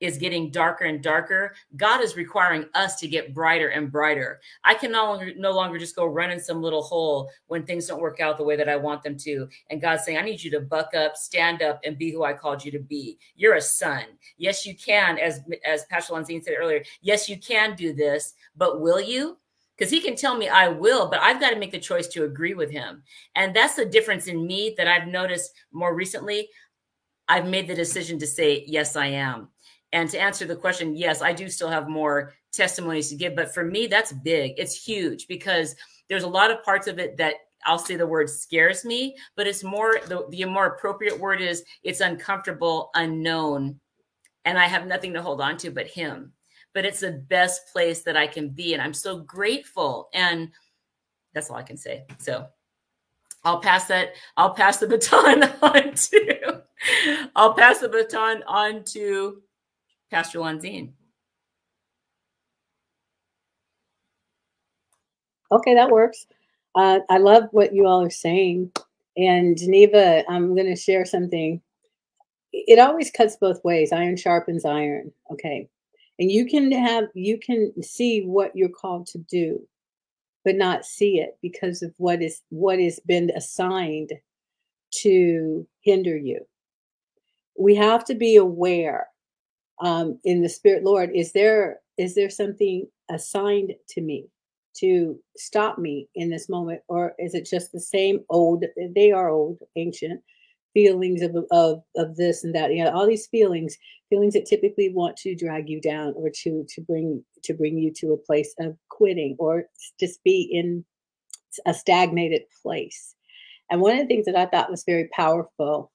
is getting darker and darker, God is requiring us to get brighter and brighter. I can no longer, no longer just go run in some little hole when things don't work out the way that I want them to. And God's saying, I need you to buck up, stand up, and be who I called you to be. You're a son. Yes, you can, as as Pastor Lanzine said earlier. Yes, you can do this, but will you? Because he can tell me I will, but I've got to make the choice to agree with him. And that's the difference in me that I've noticed more recently. I've made the decision to say, yes, I am. And to answer the question, yes, I do still have more testimonies to give. But for me, that's big. It's huge because there's a lot of parts of it that I'll say the word scares me, but it's more the, the more appropriate word is it's uncomfortable, unknown. And I have nothing to hold on to but him. But it's the best place that I can be. And I'm so grateful. And that's all I can say. So I'll pass that, I'll pass the baton on to I'll pass the baton on to Pastor Lanzine. Okay, that works. Uh, I love what you all are saying. And Geneva, I'm going to share something. It always cuts both ways. Iron sharpens iron. Okay. And you can have, you can see what you're called to do, but not see it because of what is, what has been assigned to hinder you. We have to be aware um, in the spirit lord is there is there something assigned to me to stop me in this moment? Or is it just the same old they are old ancient feelings of of of this and that. You know all these feelings feelings that typically want to drag you down or to to bring to bring you to a place of quitting or just be in a stagnated place. And one of the things that i thought was very powerful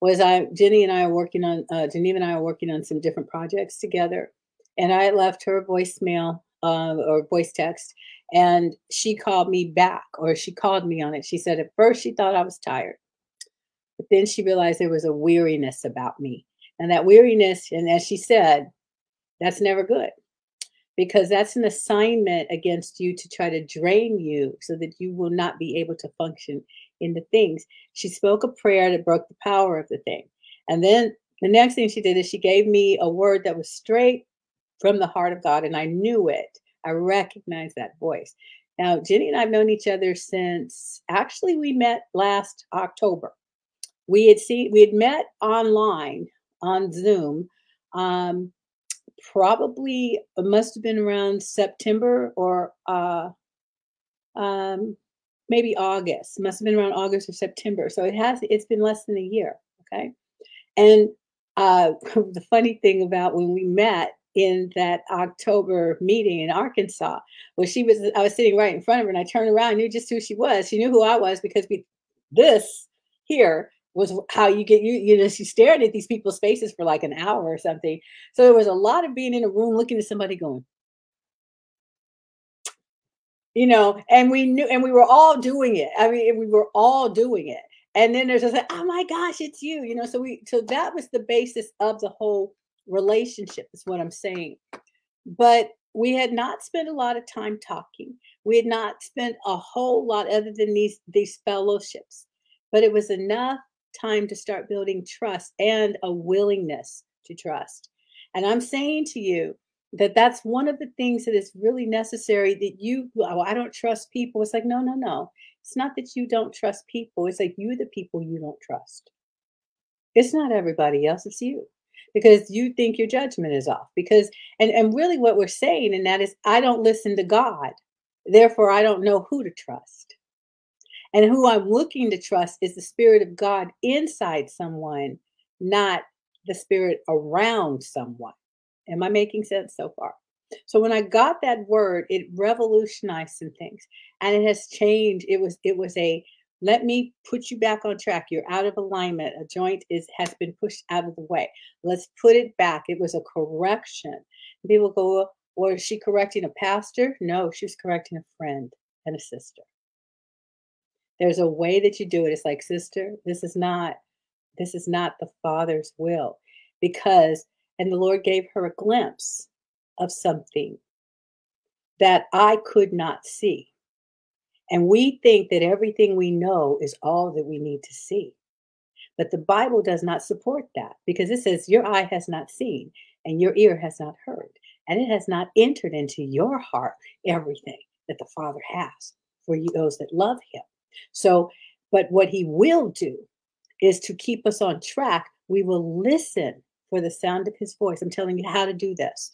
was I Jenny and I are working on uh, Geneva and I are working on some different projects together, and I left her voicemail uh, or voice text, and she called me back or she called me on it. She said at first she thought I was tired, but then she realized there was a weariness about me, and that weariness, and as she said, that's never good because that's an assignment against you to try to drain you so that you will not be able to function in the things. She spoke a prayer that broke the power of the thing. And then the next thing she did is she gave me a word that was straight from the heart of God, and I knew it. I recognized that voice. Now, Jenny and I have known each other since actually we met last October. We had seen we had met online on Zoom. Um, probably must have been around September or uh, um, maybe August. Must have been around August or September. So it has it's been less than a year. Okay. And uh, the funny thing about when we met in that October meeting in Arkansas, was she was I was sitting right in front of her and I turned around, and knew just who she was. She knew who I was because we this here was how you get you you know she stared at these people's faces for like an hour or something. So there was a lot of being in a room looking at somebody going, you know, and we knew, and we were all doing it. I mean, we were all doing it. And then there's just like, oh my gosh, it's you, you know. So we, so that was the basis of the whole relationship, is what I'm saying. But we had not spent a lot of time talking. We had not spent a whole lot other than these these fellowships, but it was enough time to start building trust and a willingness to trust. And I'm saying to you, that that's one of the things that is really necessary that you oh, i don't trust people. It's like no no no. It's not that you don't trust people. It's like you the people you don't trust. It's not everybody else it's you because you think your judgment is off because and and really what we're saying and that is i don't listen to god therefore i don't know who to trust. And who i'm looking to trust is the spirit of god inside someone not the spirit around someone Am I making sense so far? So when I got that word, it revolutionized some things and it has changed. It was it was a let me put you back on track. You're out of alignment. A joint is has been pushed out of the way. Let's put it back. It was a correction. People go, or is she correcting a pastor? No, she's correcting a friend and a sister. There's a way that you do it. It's like, sister, this is not, this is not the Father's will. Because, and the Lord gave her a glimpse of something that I could not see. And we think that everything we know is all that we need to see. But the Bible does not support that because it says, Your eye has not seen and your ear has not heard, and it has not entered into your heart everything that the Father has for you, those that love Him. So, but what He will do is to keep us on track. We will listen for the sound of His voice. I'm telling you how to do this.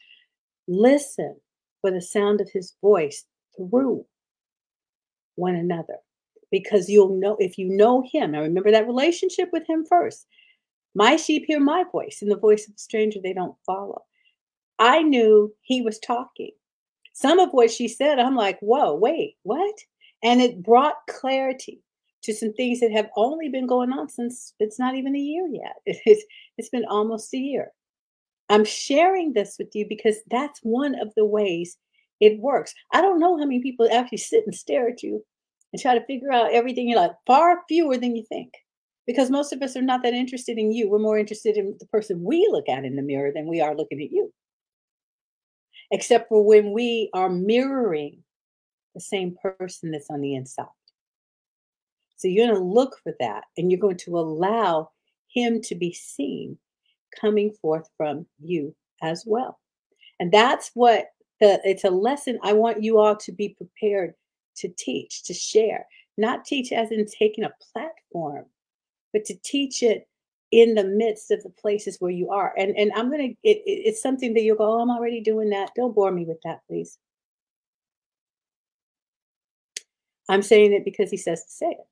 Listen for the sound of His voice through one another because you'll know if you know him. Now remember that relationship with him first. My sheep hear my voice, and the voice of a stranger they don't follow. I knew he was talking. Some of what she said, I'm like, whoa, wait, what? And it brought clarity to some things that have only been going on since it's not even a year yet. It's, it's been almost a year. I'm sharing this with you because that's one of the ways it works. I don't know how many people actually sit and stare at you and try to figure out everything you're like, far fewer than you think. Because most of us are not that interested in you. We're more interested in the person we look at in the mirror than we are looking at you. Except for when we are mirroring the same person that's on the inside. So you're going to look for that and you're going to allow him to be seen coming forth from you as well. And that's what the it's a lesson I want you all to be prepared to teach, to share. Not teach as in taking a platform, but to teach it in the midst of the places where you are. And and I'm gonna it, it, it's something that you'll go, oh, I'm already doing that. Don't bore me with that, please. I'm saying it because he says to say it.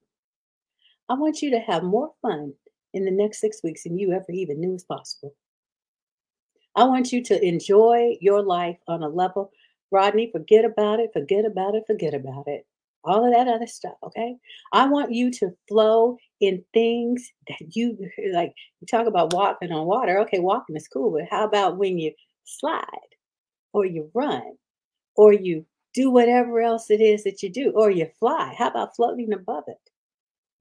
I want you to have more fun in the next six weeks than you ever even knew was possible. I want you to enjoy your life on a level. Rodney, forget about it, forget about it, forget about it. All of that other stuff, okay? I want you to flow in things that you like. You talk about walking on water. Okay, walking is cool, but how about when you slide or you run or you do whatever else it is that you do or you fly? How about floating above it?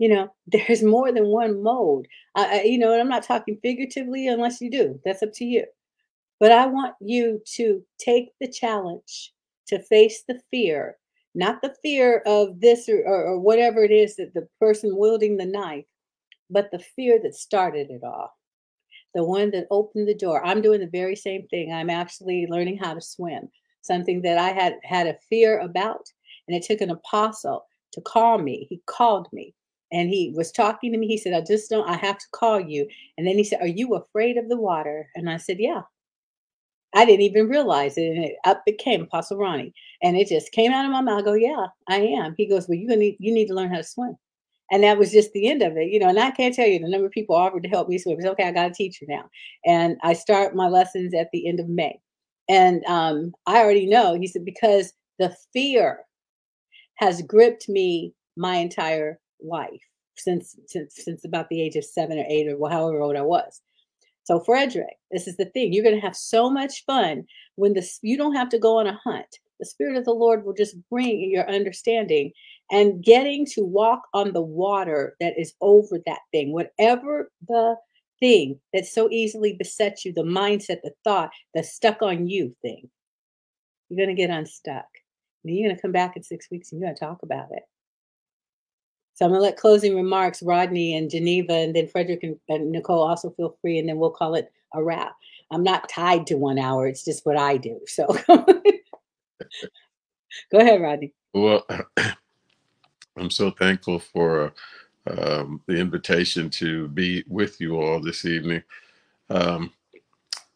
You know there's more than one mode I, you know i'm not talking figuratively unless you do that's up to you but I want you to take the challenge to face the fear, not the fear of this or, or, or whatever it is that the person wielding the knife, but the fear that started it all the one that opened the door. I'm doing the very same thing. I'm actually learning how to swim, something that I had had a fear about. And it took an apostle to call me. He called me and he was talking to me. He said, I just don't, I have to call you. And then he said, Are you afraid of the water? And I said, Yeah. I didn't even realize it. And it up it came, Apostle Ronnie. And it just came out of my mouth. I go, Yeah, I am. He goes, Well, you're gonna need you need to learn how to swim. And that was just the end of it, you know. And I can't tell you the number of people offered to help me swim. It's okay, I got a teacher now. And I start my lessons at the end of May. And um, I already know, he said, because the fear has gripped me my entire life since since since about the age of seven or eight or however old I was. So, Frederick, this is the thing. You're going to have so much fun when the you don't have to go on a hunt. The Spirit of the Lord will just bring your understanding and getting to walk on the water that is over that thing, whatever the thing that so easily besets you, the mindset, the thought, the stuck on you thing. You're going to get unstuck. And you're going to come back in six weeks and you're going to talk about it. So I'm going to let closing remarks, Rodney and Geneva, and then Frederick and, and, Nicole also feel free, and then we'll call it a wrap. I'm not tied to one hour. It's just what I do. So go ahead, Rodney. Well, I'm so thankful for um, the invitation to be with you all this evening. Um,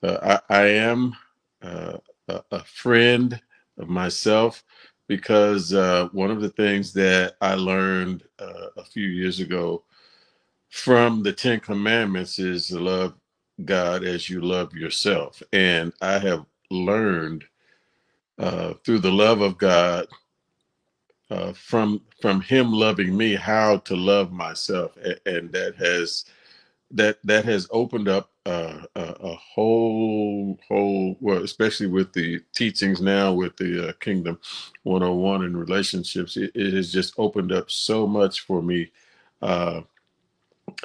uh, I, I, am uh, a, a friend of myself because uh, one of the things that I learned uh, a few years ago from the Ten Commandments is to love God as you love yourself. And I have learned uh, through the love of God uh, from from him loving me how to love myself and, and that has that that has opened up uh, a, a, whole whole well especially with the teachings now with the uh, kingdom 101 and relationships it, it, has just opened up so much for me. Uh,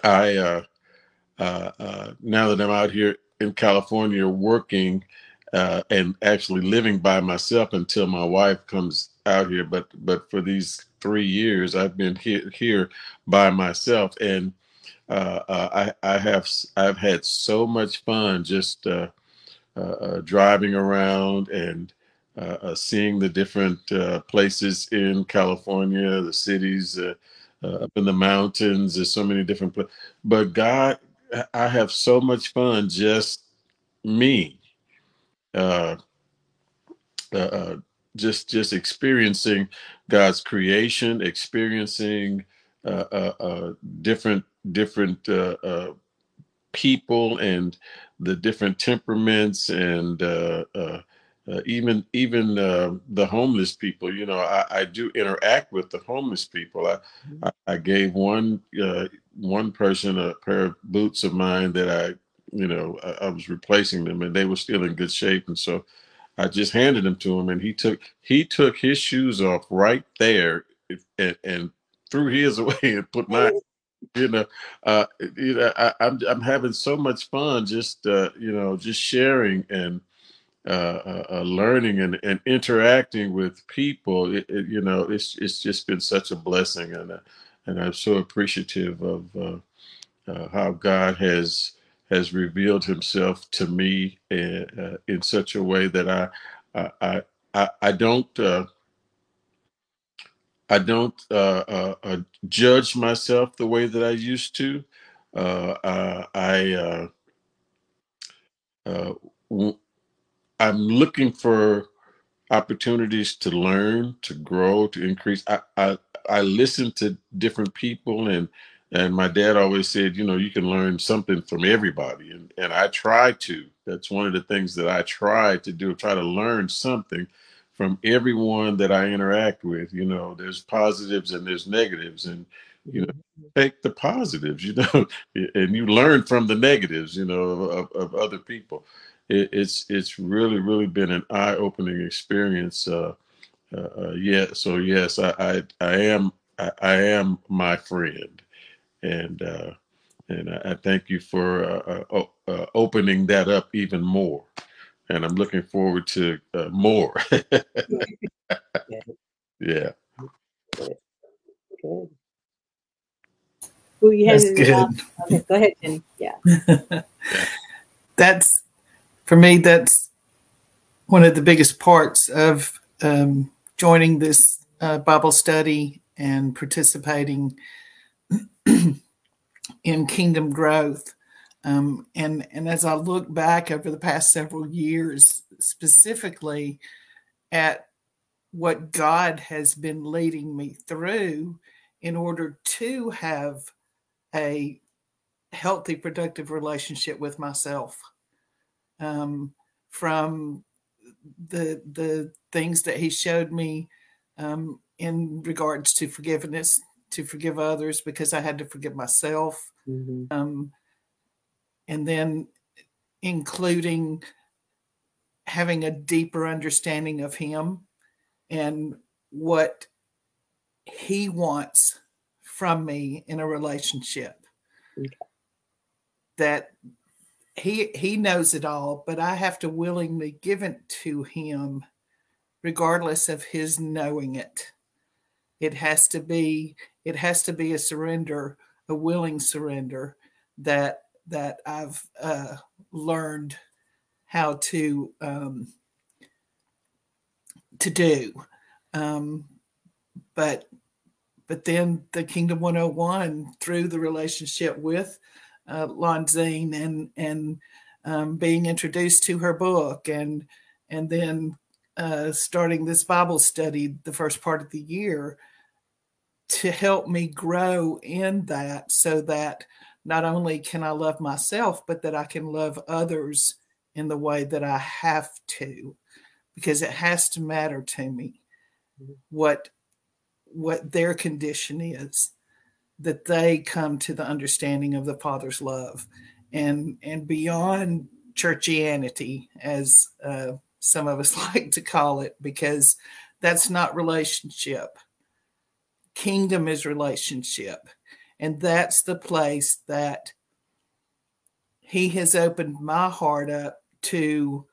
i uh, uh, uh, now that i'm out here in california working and actually living by myself until my wife comes out here but but for these three years i've been here here by myself and uh, uh, I, I have I've had so much fun just uh, uh, uh driving around and uh, seeing the different places in California, the cities up in the mountains. There's so many different places, but God, I have so much fun just me. just just experiencing God's creation, experiencing different different uh, uh, people and the different temperaments and uh, uh, uh even even uh, the homeless people. You know, I, I, do interact with the homeless people. I mm-hmm. I, I gave one one person a pair of boots of mine that I you know I, I, was replacing them and they were still in good shape and so I just handed them to him and he took he took his shoes off right there and, and threw his away and put mine you know, uh, you know, I, am I'm, I'm having so much fun just uh, you know just sharing and uh, uh, uh, learning and, and interacting with people. It, it, you know, it's it's just been such a blessing, and uh, and I'm so appreciative of how God has has revealed Himself to me in, in such a way that I I I, I don't. I don't uh, uh, uh, judge myself the way that I used to. Uh, I uh, I'm looking for opportunities to learn, to grow, to increase. I, I I listen to different people and and my dad always said, you know, you can learn something from everybody. And and I try to. That's one of the things that I try to do, try to learn something from everyone that I interact with. You know, there's positives and there's negatives, and you know, mm-hmm. take the positives, you know, and you learn from the negatives, you know, of, of other people. It, it's it's really really been an eye opening experience. Uh, uh, uh, yeah, so yes, I I, I am I, I, am my friend, and uh, and I, I thank you for uh, uh, uh, opening that up even more and I'm looking forward to uh, more. yeah. Good. Who you That's good. Okay, go ahead, Jenny. Yeah. that's for me. That's one of the biggest parts of um, joining this uh, Bible study and participating in kingdom growth um, and and as I look back over the past several years, specifically at what God has been leading me through in order to have a healthy, productive relationship with myself. Um, from the the things that He showed me um, in regards to forgiveness, to forgive others because I had to forgive myself. Mm-hmm. Um, and then including having a deeper understanding of him and what he wants from me in a relationship okay. that he he knows it all but i have to willingly give it to him regardless of his knowing it it has to be it has to be a surrender a willing surrender that that I've uh, learned how to um, to do. Um, but but then the Kingdom 101 through the relationship with uh, Lanzine and and um, being introduced to her book and and then uh, starting this Bible study the first part of the year to help me grow in that so that not only can I love myself, but that I can love others in the way that I have to, because it has to matter to me what what their condition is, that they come to the understanding of the Father's love, and and beyond churchianity, as uh, some of us like to call it, because that's not relationship. Kingdom is relationship, and that's the place that He has opened my heart up to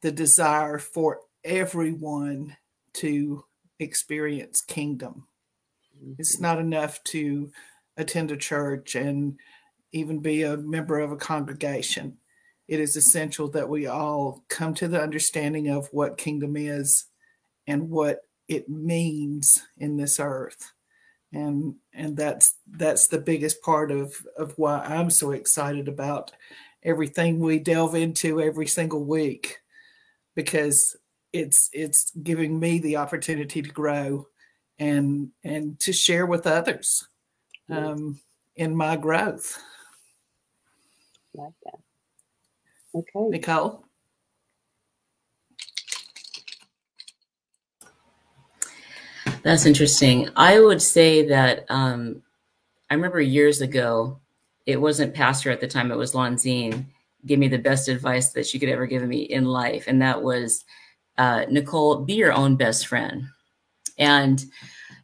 the desire for everyone to experience kingdom. It's not enough to attend a church and even be a member of a congregation. It is essential that we all come to the understanding of what kingdom is and what it means in this earth. And and that's that's the biggest part of of why I'm so excited about everything we delve into every single week because it's it's giving me the opportunity to grow and and to share with others um, in my growth. Like that. Okay. Nicole. That's interesting. I would say that um, I remember years ago, it wasn't Pastor at the time, it was Lanzine, gave me the best advice that she could ever give me in life. And that was uh, Nicole, be your own best friend. And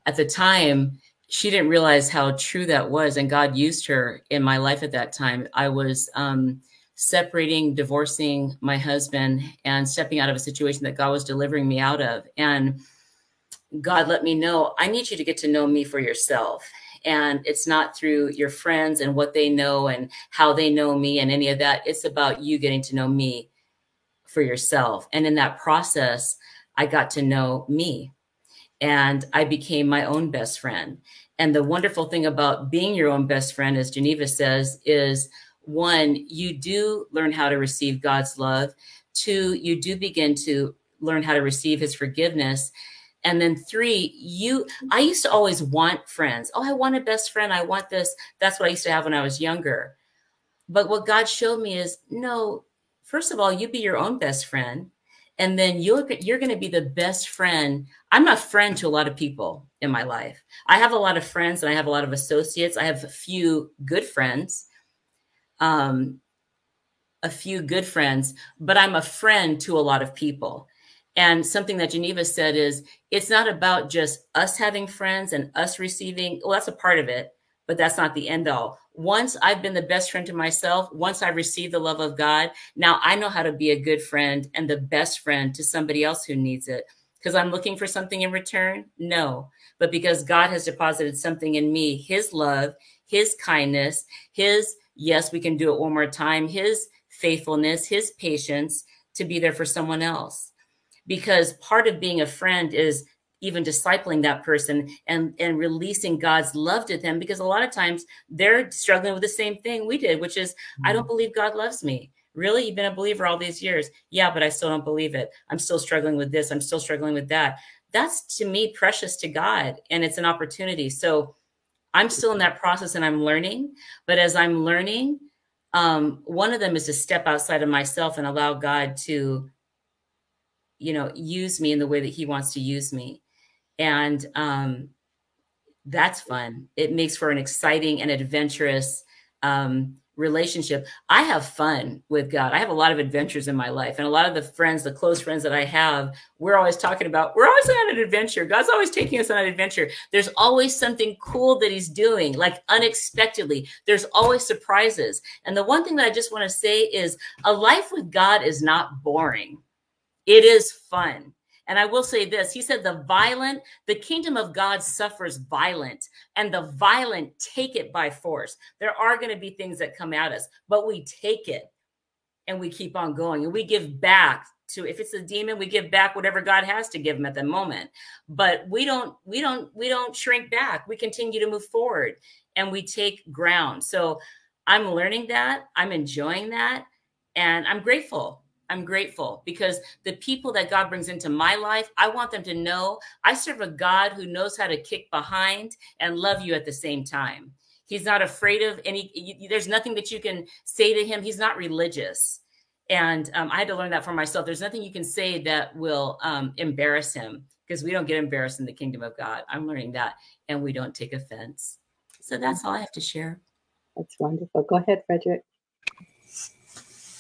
at the time, she didn't realize how true that was. And God used her in my life at that time. I was um, separating, divorcing my husband, and stepping out of a situation that God was delivering me out of. And God let me know, I need you to get to know me for yourself. And it's not through your friends and what they know and how they know me and any of that. It's about you getting to know me for yourself. And in that process, I got to know me and I became my own best friend. And the wonderful thing about being your own best friend, as Geneva says, is one, you do learn how to receive God's love. Two, you do begin to learn how to receive his forgiveness. And then three, you, I used to always want friends. Oh, I want a best friend. I want this. That's what I used to have when I was younger. But what God showed me is no, first of all, you be your own best friend. And then you're, you're going to be the best friend. I'm a friend to a lot of people in my life. I have a lot of friends and I have a lot of associates. I have a few good friends, um, a few good friends, but I'm a friend to a lot of people. And something that Geneva said is it's not about just us having friends and us receiving, well, that's a part of it, but that's not the end all once I've been the best friend to myself, once I've received the love of God, now I know how to be a good friend and the best friend to somebody else who needs it. Because I'm looking for something in return? No. But because God has deposited something in me, his love, his kindness, his, yes, we can do it one more time, his faithfulness, his patience to be there for someone else. Because part of being a friend is even discipling that person and and releasing God's love to them because a lot of times they're struggling with the same thing we did, which is mm-hmm. I don't mm-hmm. believe God loves me. Really, you've been a believer all these years. Yeah, but I still don't believe it. I'm still struggling with this. I'm still struggling with that. That's to me precious to God and it's an opportunity. So I'm still in that process and I'm learning. But as I'm learning, um, one of them is to step outside of myself and allow God to, you know, use me in the way that He wants to use me and um, that's fun. It makes for an exciting and adventurous um, relationship. I have fun with God. I have a lot of adventures in my life, and a lot of the friends, the close friends that I have, we're always talking about. We're always on an adventure. God's always taking us on an adventure. There's always something cool that He's doing, like unexpectedly. There's always surprises. And the one thing that I just want to say is, a life with God is not boring. It is fun. And I will say this He said, The violent, the kingdom of God suffers violent, and the violent take it by force. There are going to be things that come at us, but we take it and we keep on going and we give back to if it's a demon we give back whatever god has to give them at the moment but we don't we don't we don't shrink back we continue to move forward and we take ground so i'm learning that i'm enjoying that and i'm grateful I'm grateful because the people that God brings into my life, I want them to know I serve a God who knows how to kick behind and love you at the same time. He's not afraid of any, there's nothing that you can say to him. He's not religious. And um, I had to learn that for myself. There's nothing you can say that will um, embarrass him because we don't get embarrassed in the kingdom of God. I'm learning that, and we don't take offense. So that's all I have to share. That's wonderful. Go ahead, Frederick.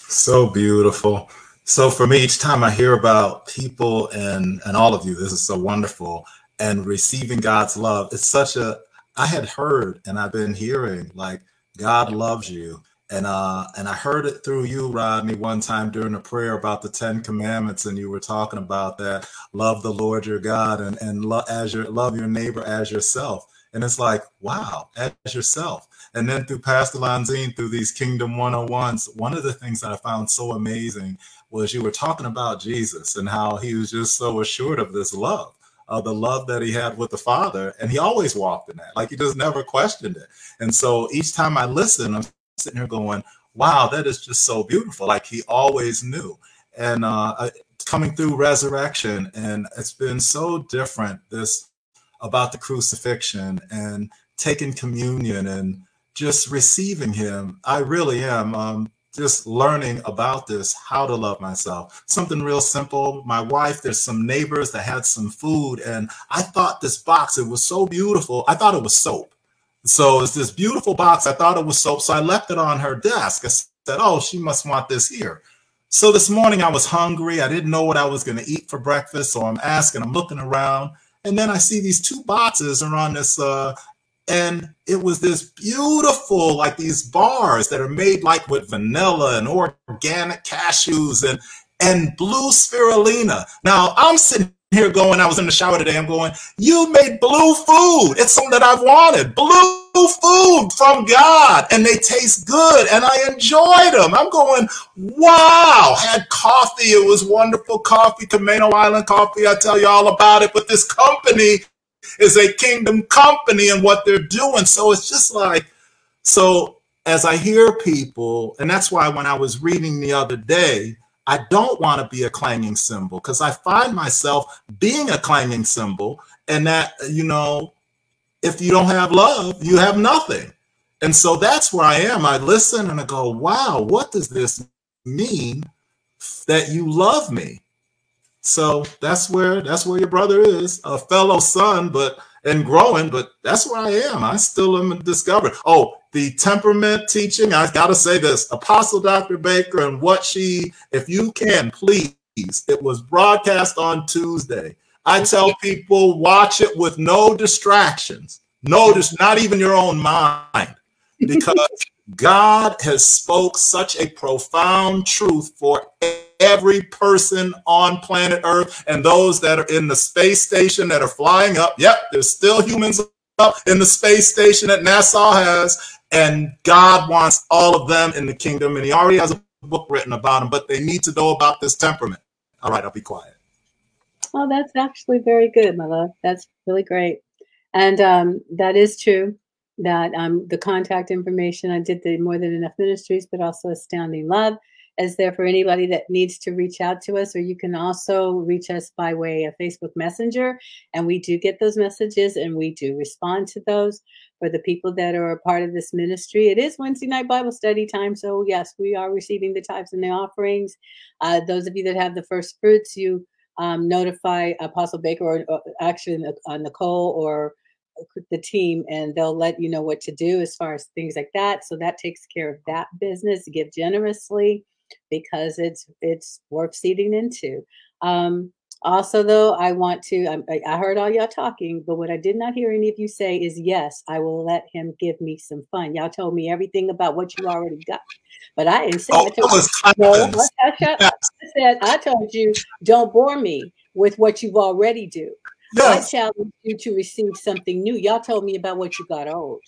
So beautiful. So for me, each time I hear about people and and all of you, this is so wonderful. And receiving God's love, it's such a I had heard and I've been hearing like God loves you. And uh and I heard it through you, Rodney, one time during a prayer about the Ten Commandments, and you were talking about that love the Lord your God and and love as your love your neighbor as yourself. And it's like, wow, as yourself. And then through Pastor Lanzine, through these Kingdom 101s, one of the things that I found so amazing was you were talking about Jesus and how he was just so assured of this love, of the love that he had with the Father. And he always walked in that, like he just never questioned it. And so each time I listen, I'm sitting here going, wow, that is just so beautiful. Like he always knew. And uh, coming through resurrection, and it's been so different this about the crucifixion and taking communion and just receiving him. I really am. Um, just learning about this, how to love myself. Something real simple. My wife, there's some neighbors that had some food, and I thought this box, it was so beautiful. I thought it was soap. So it's this beautiful box. I thought it was soap. So I left it on her desk. I said, Oh, she must want this here. So this morning I was hungry. I didn't know what I was going to eat for breakfast. So I'm asking, I'm looking around. And then I see these two boxes are on this uh, and it was this beautiful like these bars that are made like with vanilla and organic cashews and and blue spirulina. Now i'm sitting here going i was in the shower today i'm going you made blue food. It's something that i've wanted. Blue food from god and they taste good and i enjoyed them i'm going wow had coffee. It was wonderful coffee Camano island coffee. I tell you all about it but this company is a kingdom company and what they're doing. So it's just like, so as I hear people, and that's why when I was reading the other day, I don't want to be a clanging cymbal because I find myself being a clanging cymbal, and that, you know, if you don't have love, you have nothing. And so that's where I am. I listen and I go, wow, what does this mean that you love me? So that's where that's where your brother is, a fellow son, but and growing, but that's where I am. I still am discovering. Oh, the temperament teaching. I gotta say this, Apostle Dr. Baker and what she, if you can, please. It was broadcast on Tuesday. I tell people watch it with no distractions, Notice not even your own mind, because God has spoke such a profound truth for every person on planet Earth and those that are in the space station that are flying up. Yep, there's still humans up in the space station that NASA has, and God wants all of them in the kingdom, and He already has a book written about them, but they need to know about this temperament. All right, I'll be quiet. Oh, that's actually very good, my love. That's really great. And um, that is true that um, the contact information, I did the More Than Enough Ministries, but also Astounding Love is there for anybody that needs to reach out to us, or you can also reach us by way of Facebook Messenger. And we do get those messages and we do respond to those for the people that are a part of this ministry. It is Wednesday night Bible study time. So, yes, we are receiving the tithes and the offerings. Uh, those of you that have the first fruits, you um, notify Apostle Baker or, or actually uh, Nicole or the team and they'll let you know what to do as far as things like that so that takes care of that business give generously because it's it's worth seeding into. Um, also, though, I want to. I, I heard all y'all talking, but what I did not hear any of you say is, "Yes, I will let him give me some fun." Y'all told me everything about what you already got, but I didn't say. Oh, I, told was you, no, I, I said I told you, don't bore me with what you've already do. Yes. I challenge you to receive something new. Y'all told me about what you got old.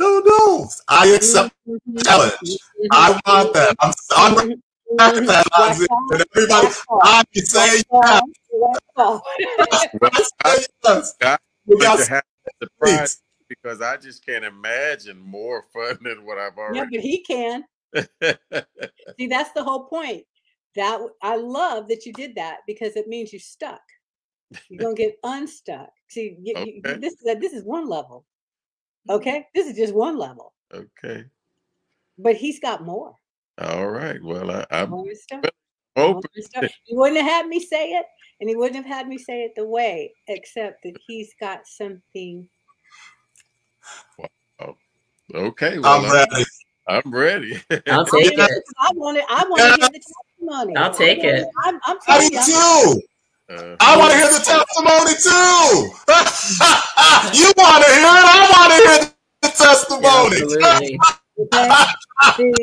No, no. I accept mm-hmm. challenge. I want that. I'm, I'm mm-hmm. that. And everybody, I can say yes. We got surprise because I just can't imagine more fun than what I've already. Yeah, but he can. See, that's the whole point. That I love that you did that because it means you're stuck. You're gonna get unstuck. See, you, okay. you, this this is one level. Mm-hmm. Okay, this is just one level. Okay. But he's got more. All right. Well, I, I'm more stuff. More stuff. You wouldn't have had me say it And he wouldn't have had me say it the way, except that he's got something. Wow. Okay. Well, I'm ready. I'm ready. I'll take it. I want to. I want to hear the testimony. I'll take it. I'm, I'm I telling do you, too. Uh, I want to hear the testimony too. you want to hear it? I want to hear the testimony. Absolutely. Okay? See,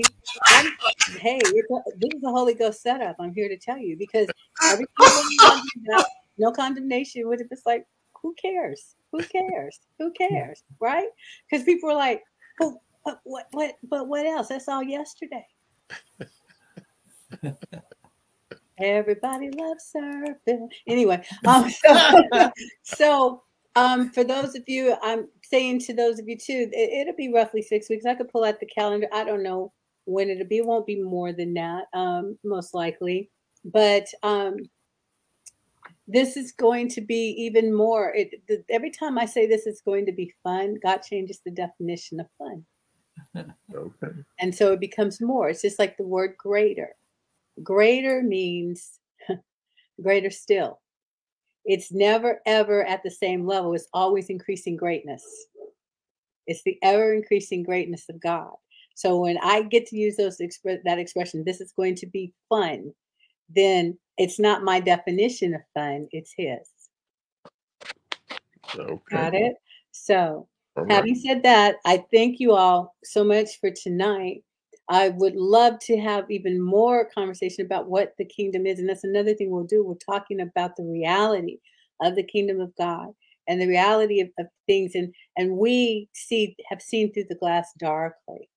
hey, it's a, this is a Holy Ghost setup. I'm here to tell you because every time you do that, no condemnation would have just like, who cares? Who cares? Who cares? Right? Because people are like, well, what, what, what, but what else? That's all yesterday. Everybody loves surfing. Anyway, um, so, so um, for those of you, I'm saying to those of you too, it, it'll be roughly six weeks. I could pull out the calendar. I don't know when it'll be. It won't be more than that, um, most likely. But um, this is going to be even more. It, the, every time I say this is going to be fun, God changes the definition of fun. okay. And so it becomes more. It's just like the word greater. Greater means greater still. It's never ever at the same level. It's always increasing greatness. It's the ever increasing greatness of God. So when I get to use those expre- that expression, this is going to be fun, then it's not my definition of fun, it's his. Okay. Got it? So right. Having said that, I thank you all so much for tonight. I would love to have even more conversation about what the kingdom is. And that's another thing we'll do. We're talking about the reality of the kingdom of God and the reality of, of things. And, and we see have seen through the glass darkly.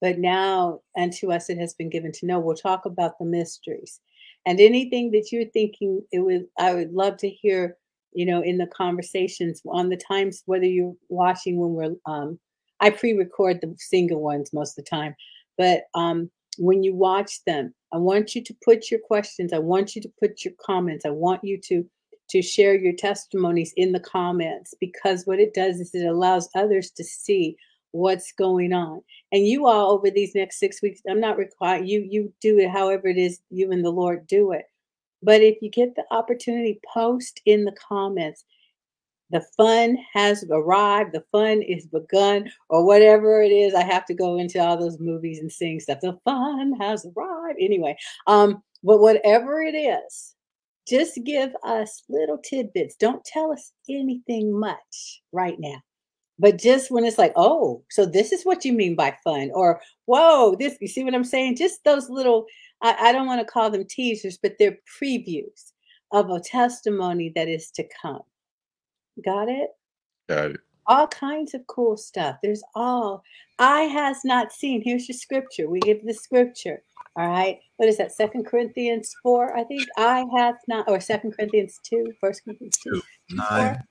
But now unto us it has been given to know. We'll talk about the mysteries. And anything that you're thinking it would I would love to hear you know, in the conversations on the times, whether you're watching when we're, um, I pre-record the single ones most of the time, but um, when you watch them, I want you to put your questions. I want you to put your comments. I want you to to share your testimonies in the comments because what it does is it allows others to see what's going on. And you all over these next six weeks, I'm not required you you do it however it is you and the Lord do it. But if you get the opportunity, post in the comments. The fun has arrived, the fun is begun, or whatever it is. I have to go into all those movies and sing stuff. The fun has arrived. Anyway, um, but whatever it is, just give us little tidbits. Don't tell us anything much right now. But just when it's like, oh, so this is what you mean by fun, or whoa, this, you see what I'm saying? Just those little I, I don't want to call them teasers, but they're previews of a testimony that is to come. Got it? Got it. All kinds of cool stuff. There's all I has not seen. Here's your scripture. We give the scripture. All right. What is that? Second Corinthians 4, I think. I hath not, or Second Corinthians 2, First Corinthians 2. nine.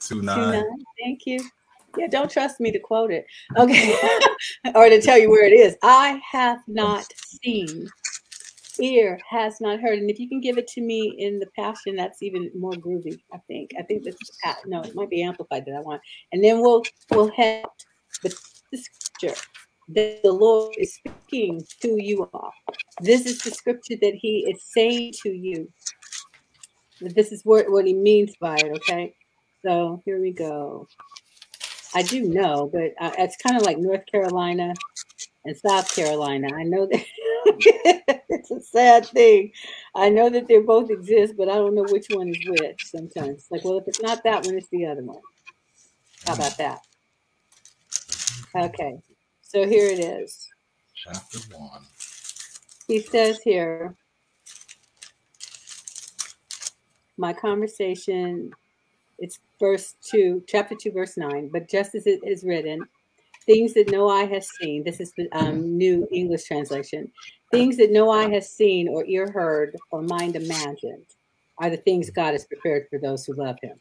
two nine, two, Two, nine. nine. Thank you. Yeah, don't trust me to quote it. Okay. or to tell you where it is. I have not seen, ear has not heard. And if you can give it to me in the passion, that's even more groovy, I think. I think that's no, it might be amplified that I want. And then we'll we'll have the, the scripture that the Lord is speaking to you all. This is the scripture that He is saying to you. This is what, what he means by it, okay? So here we go. I do know, but uh, it's kind of like North Carolina and South Carolina. I know that it's a sad thing. I know that they both exist, but I don't know which one is which sometimes. Like, well, if it's not that one, it's the other one. How about that? Okay, so here it is. Chapter one. He says here, my conversation, it's verse 2, chapter 2, verse 9. But just as it is written, things that no eye has seen, this is the um, new English translation, things that no eye has seen or ear heard or mind imagined are the things God has prepared for those who love him.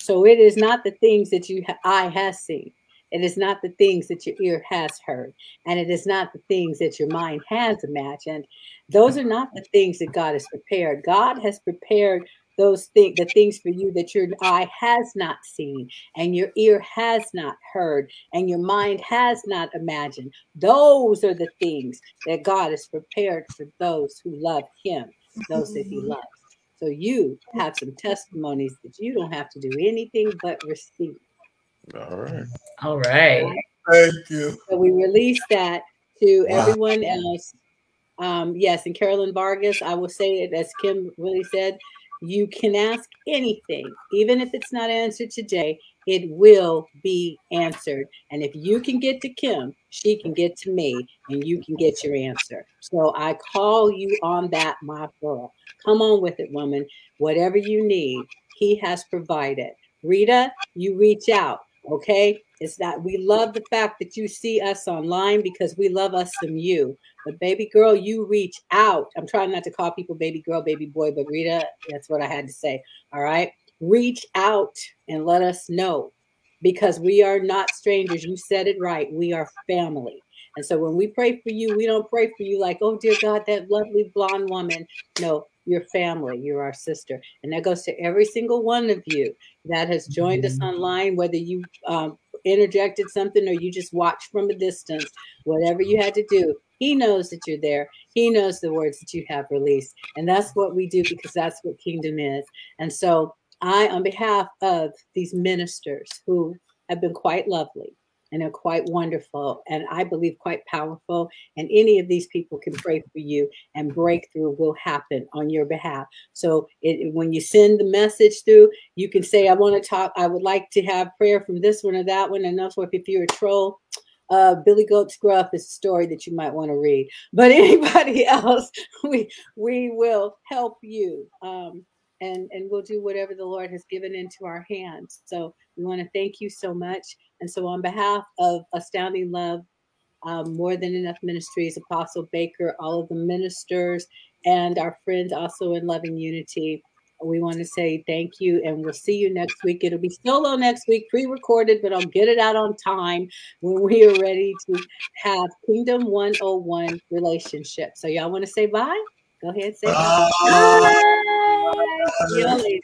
So it is not the things that you ha- eye has seen. It is not the things that your ear has heard. And it is not the things that your mind has imagined. Those are not the things that God has prepared. God has prepared those things, the things for you that your eye has not seen, and your ear has not heard, and your mind has not imagined. Those are the things that God has prepared for those who love Him, those that He loves. So you have some testimonies that you don't have to do anything but receive. All right. All right. Thank you. So we release that to wow. everyone else. Um, yes, and Carolyn Vargas, I will say it as Kim really said, you can ask anything, even if it's not answered today, it will be answered. And if you can get to Kim, she can get to me, and you can get your answer. So I call you on that, my girl. Come on with it, woman. Whatever you need, he has provided. Rita, you reach out. Okay. It's that we love the fact that you see us online because we love us some you. But baby girl, you reach out. I'm trying not to call people baby girl, baby boy, but Rita, that's what I had to say. All right. Reach out and let us know because we are not strangers. You said it right. We are family. And so when we pray for you, we don't pray for you like, oh, dear God, that lovely blonde woman. No, your family, you're our sister. And that goes to every single one of you that has joined us mm-hmm. online, whether you um, interjected something or you just watched from a distance, whatever you had to do. He knows that you're there. He knows the words that you have released. And that's what we do because that's what kingdom is. And so I, on behalf of these ministers who have been quite lovely, and are quite wonderful and I believe quite powerful. And any of these people can pray for you, and breakthrough will happen on your behalf. So it, when you send the message through, you can say, I want to talk, I would like to have prayer from this one or that one. And what if you're a troll, uh, Billy Goat's Gruff is a story that you might want to read. But anybody else, we we will help you. Um, and, and we'll do whatever the Lord has given into our hands. So we want to thank you so much. And so, on behalf of Astounding Love, um, More Than Enough Ministries, Apostle Baker, all of the ministers, and our friends also in Loving Unity, we want to say thank you and we'll see you next week. It'll be solo next week, pre recorded, but I'll get it out on time when we are ready to have Kingdom 101 relationship. So, y'all want to say bye? Go ahead, say bye. bye. bye. See you later.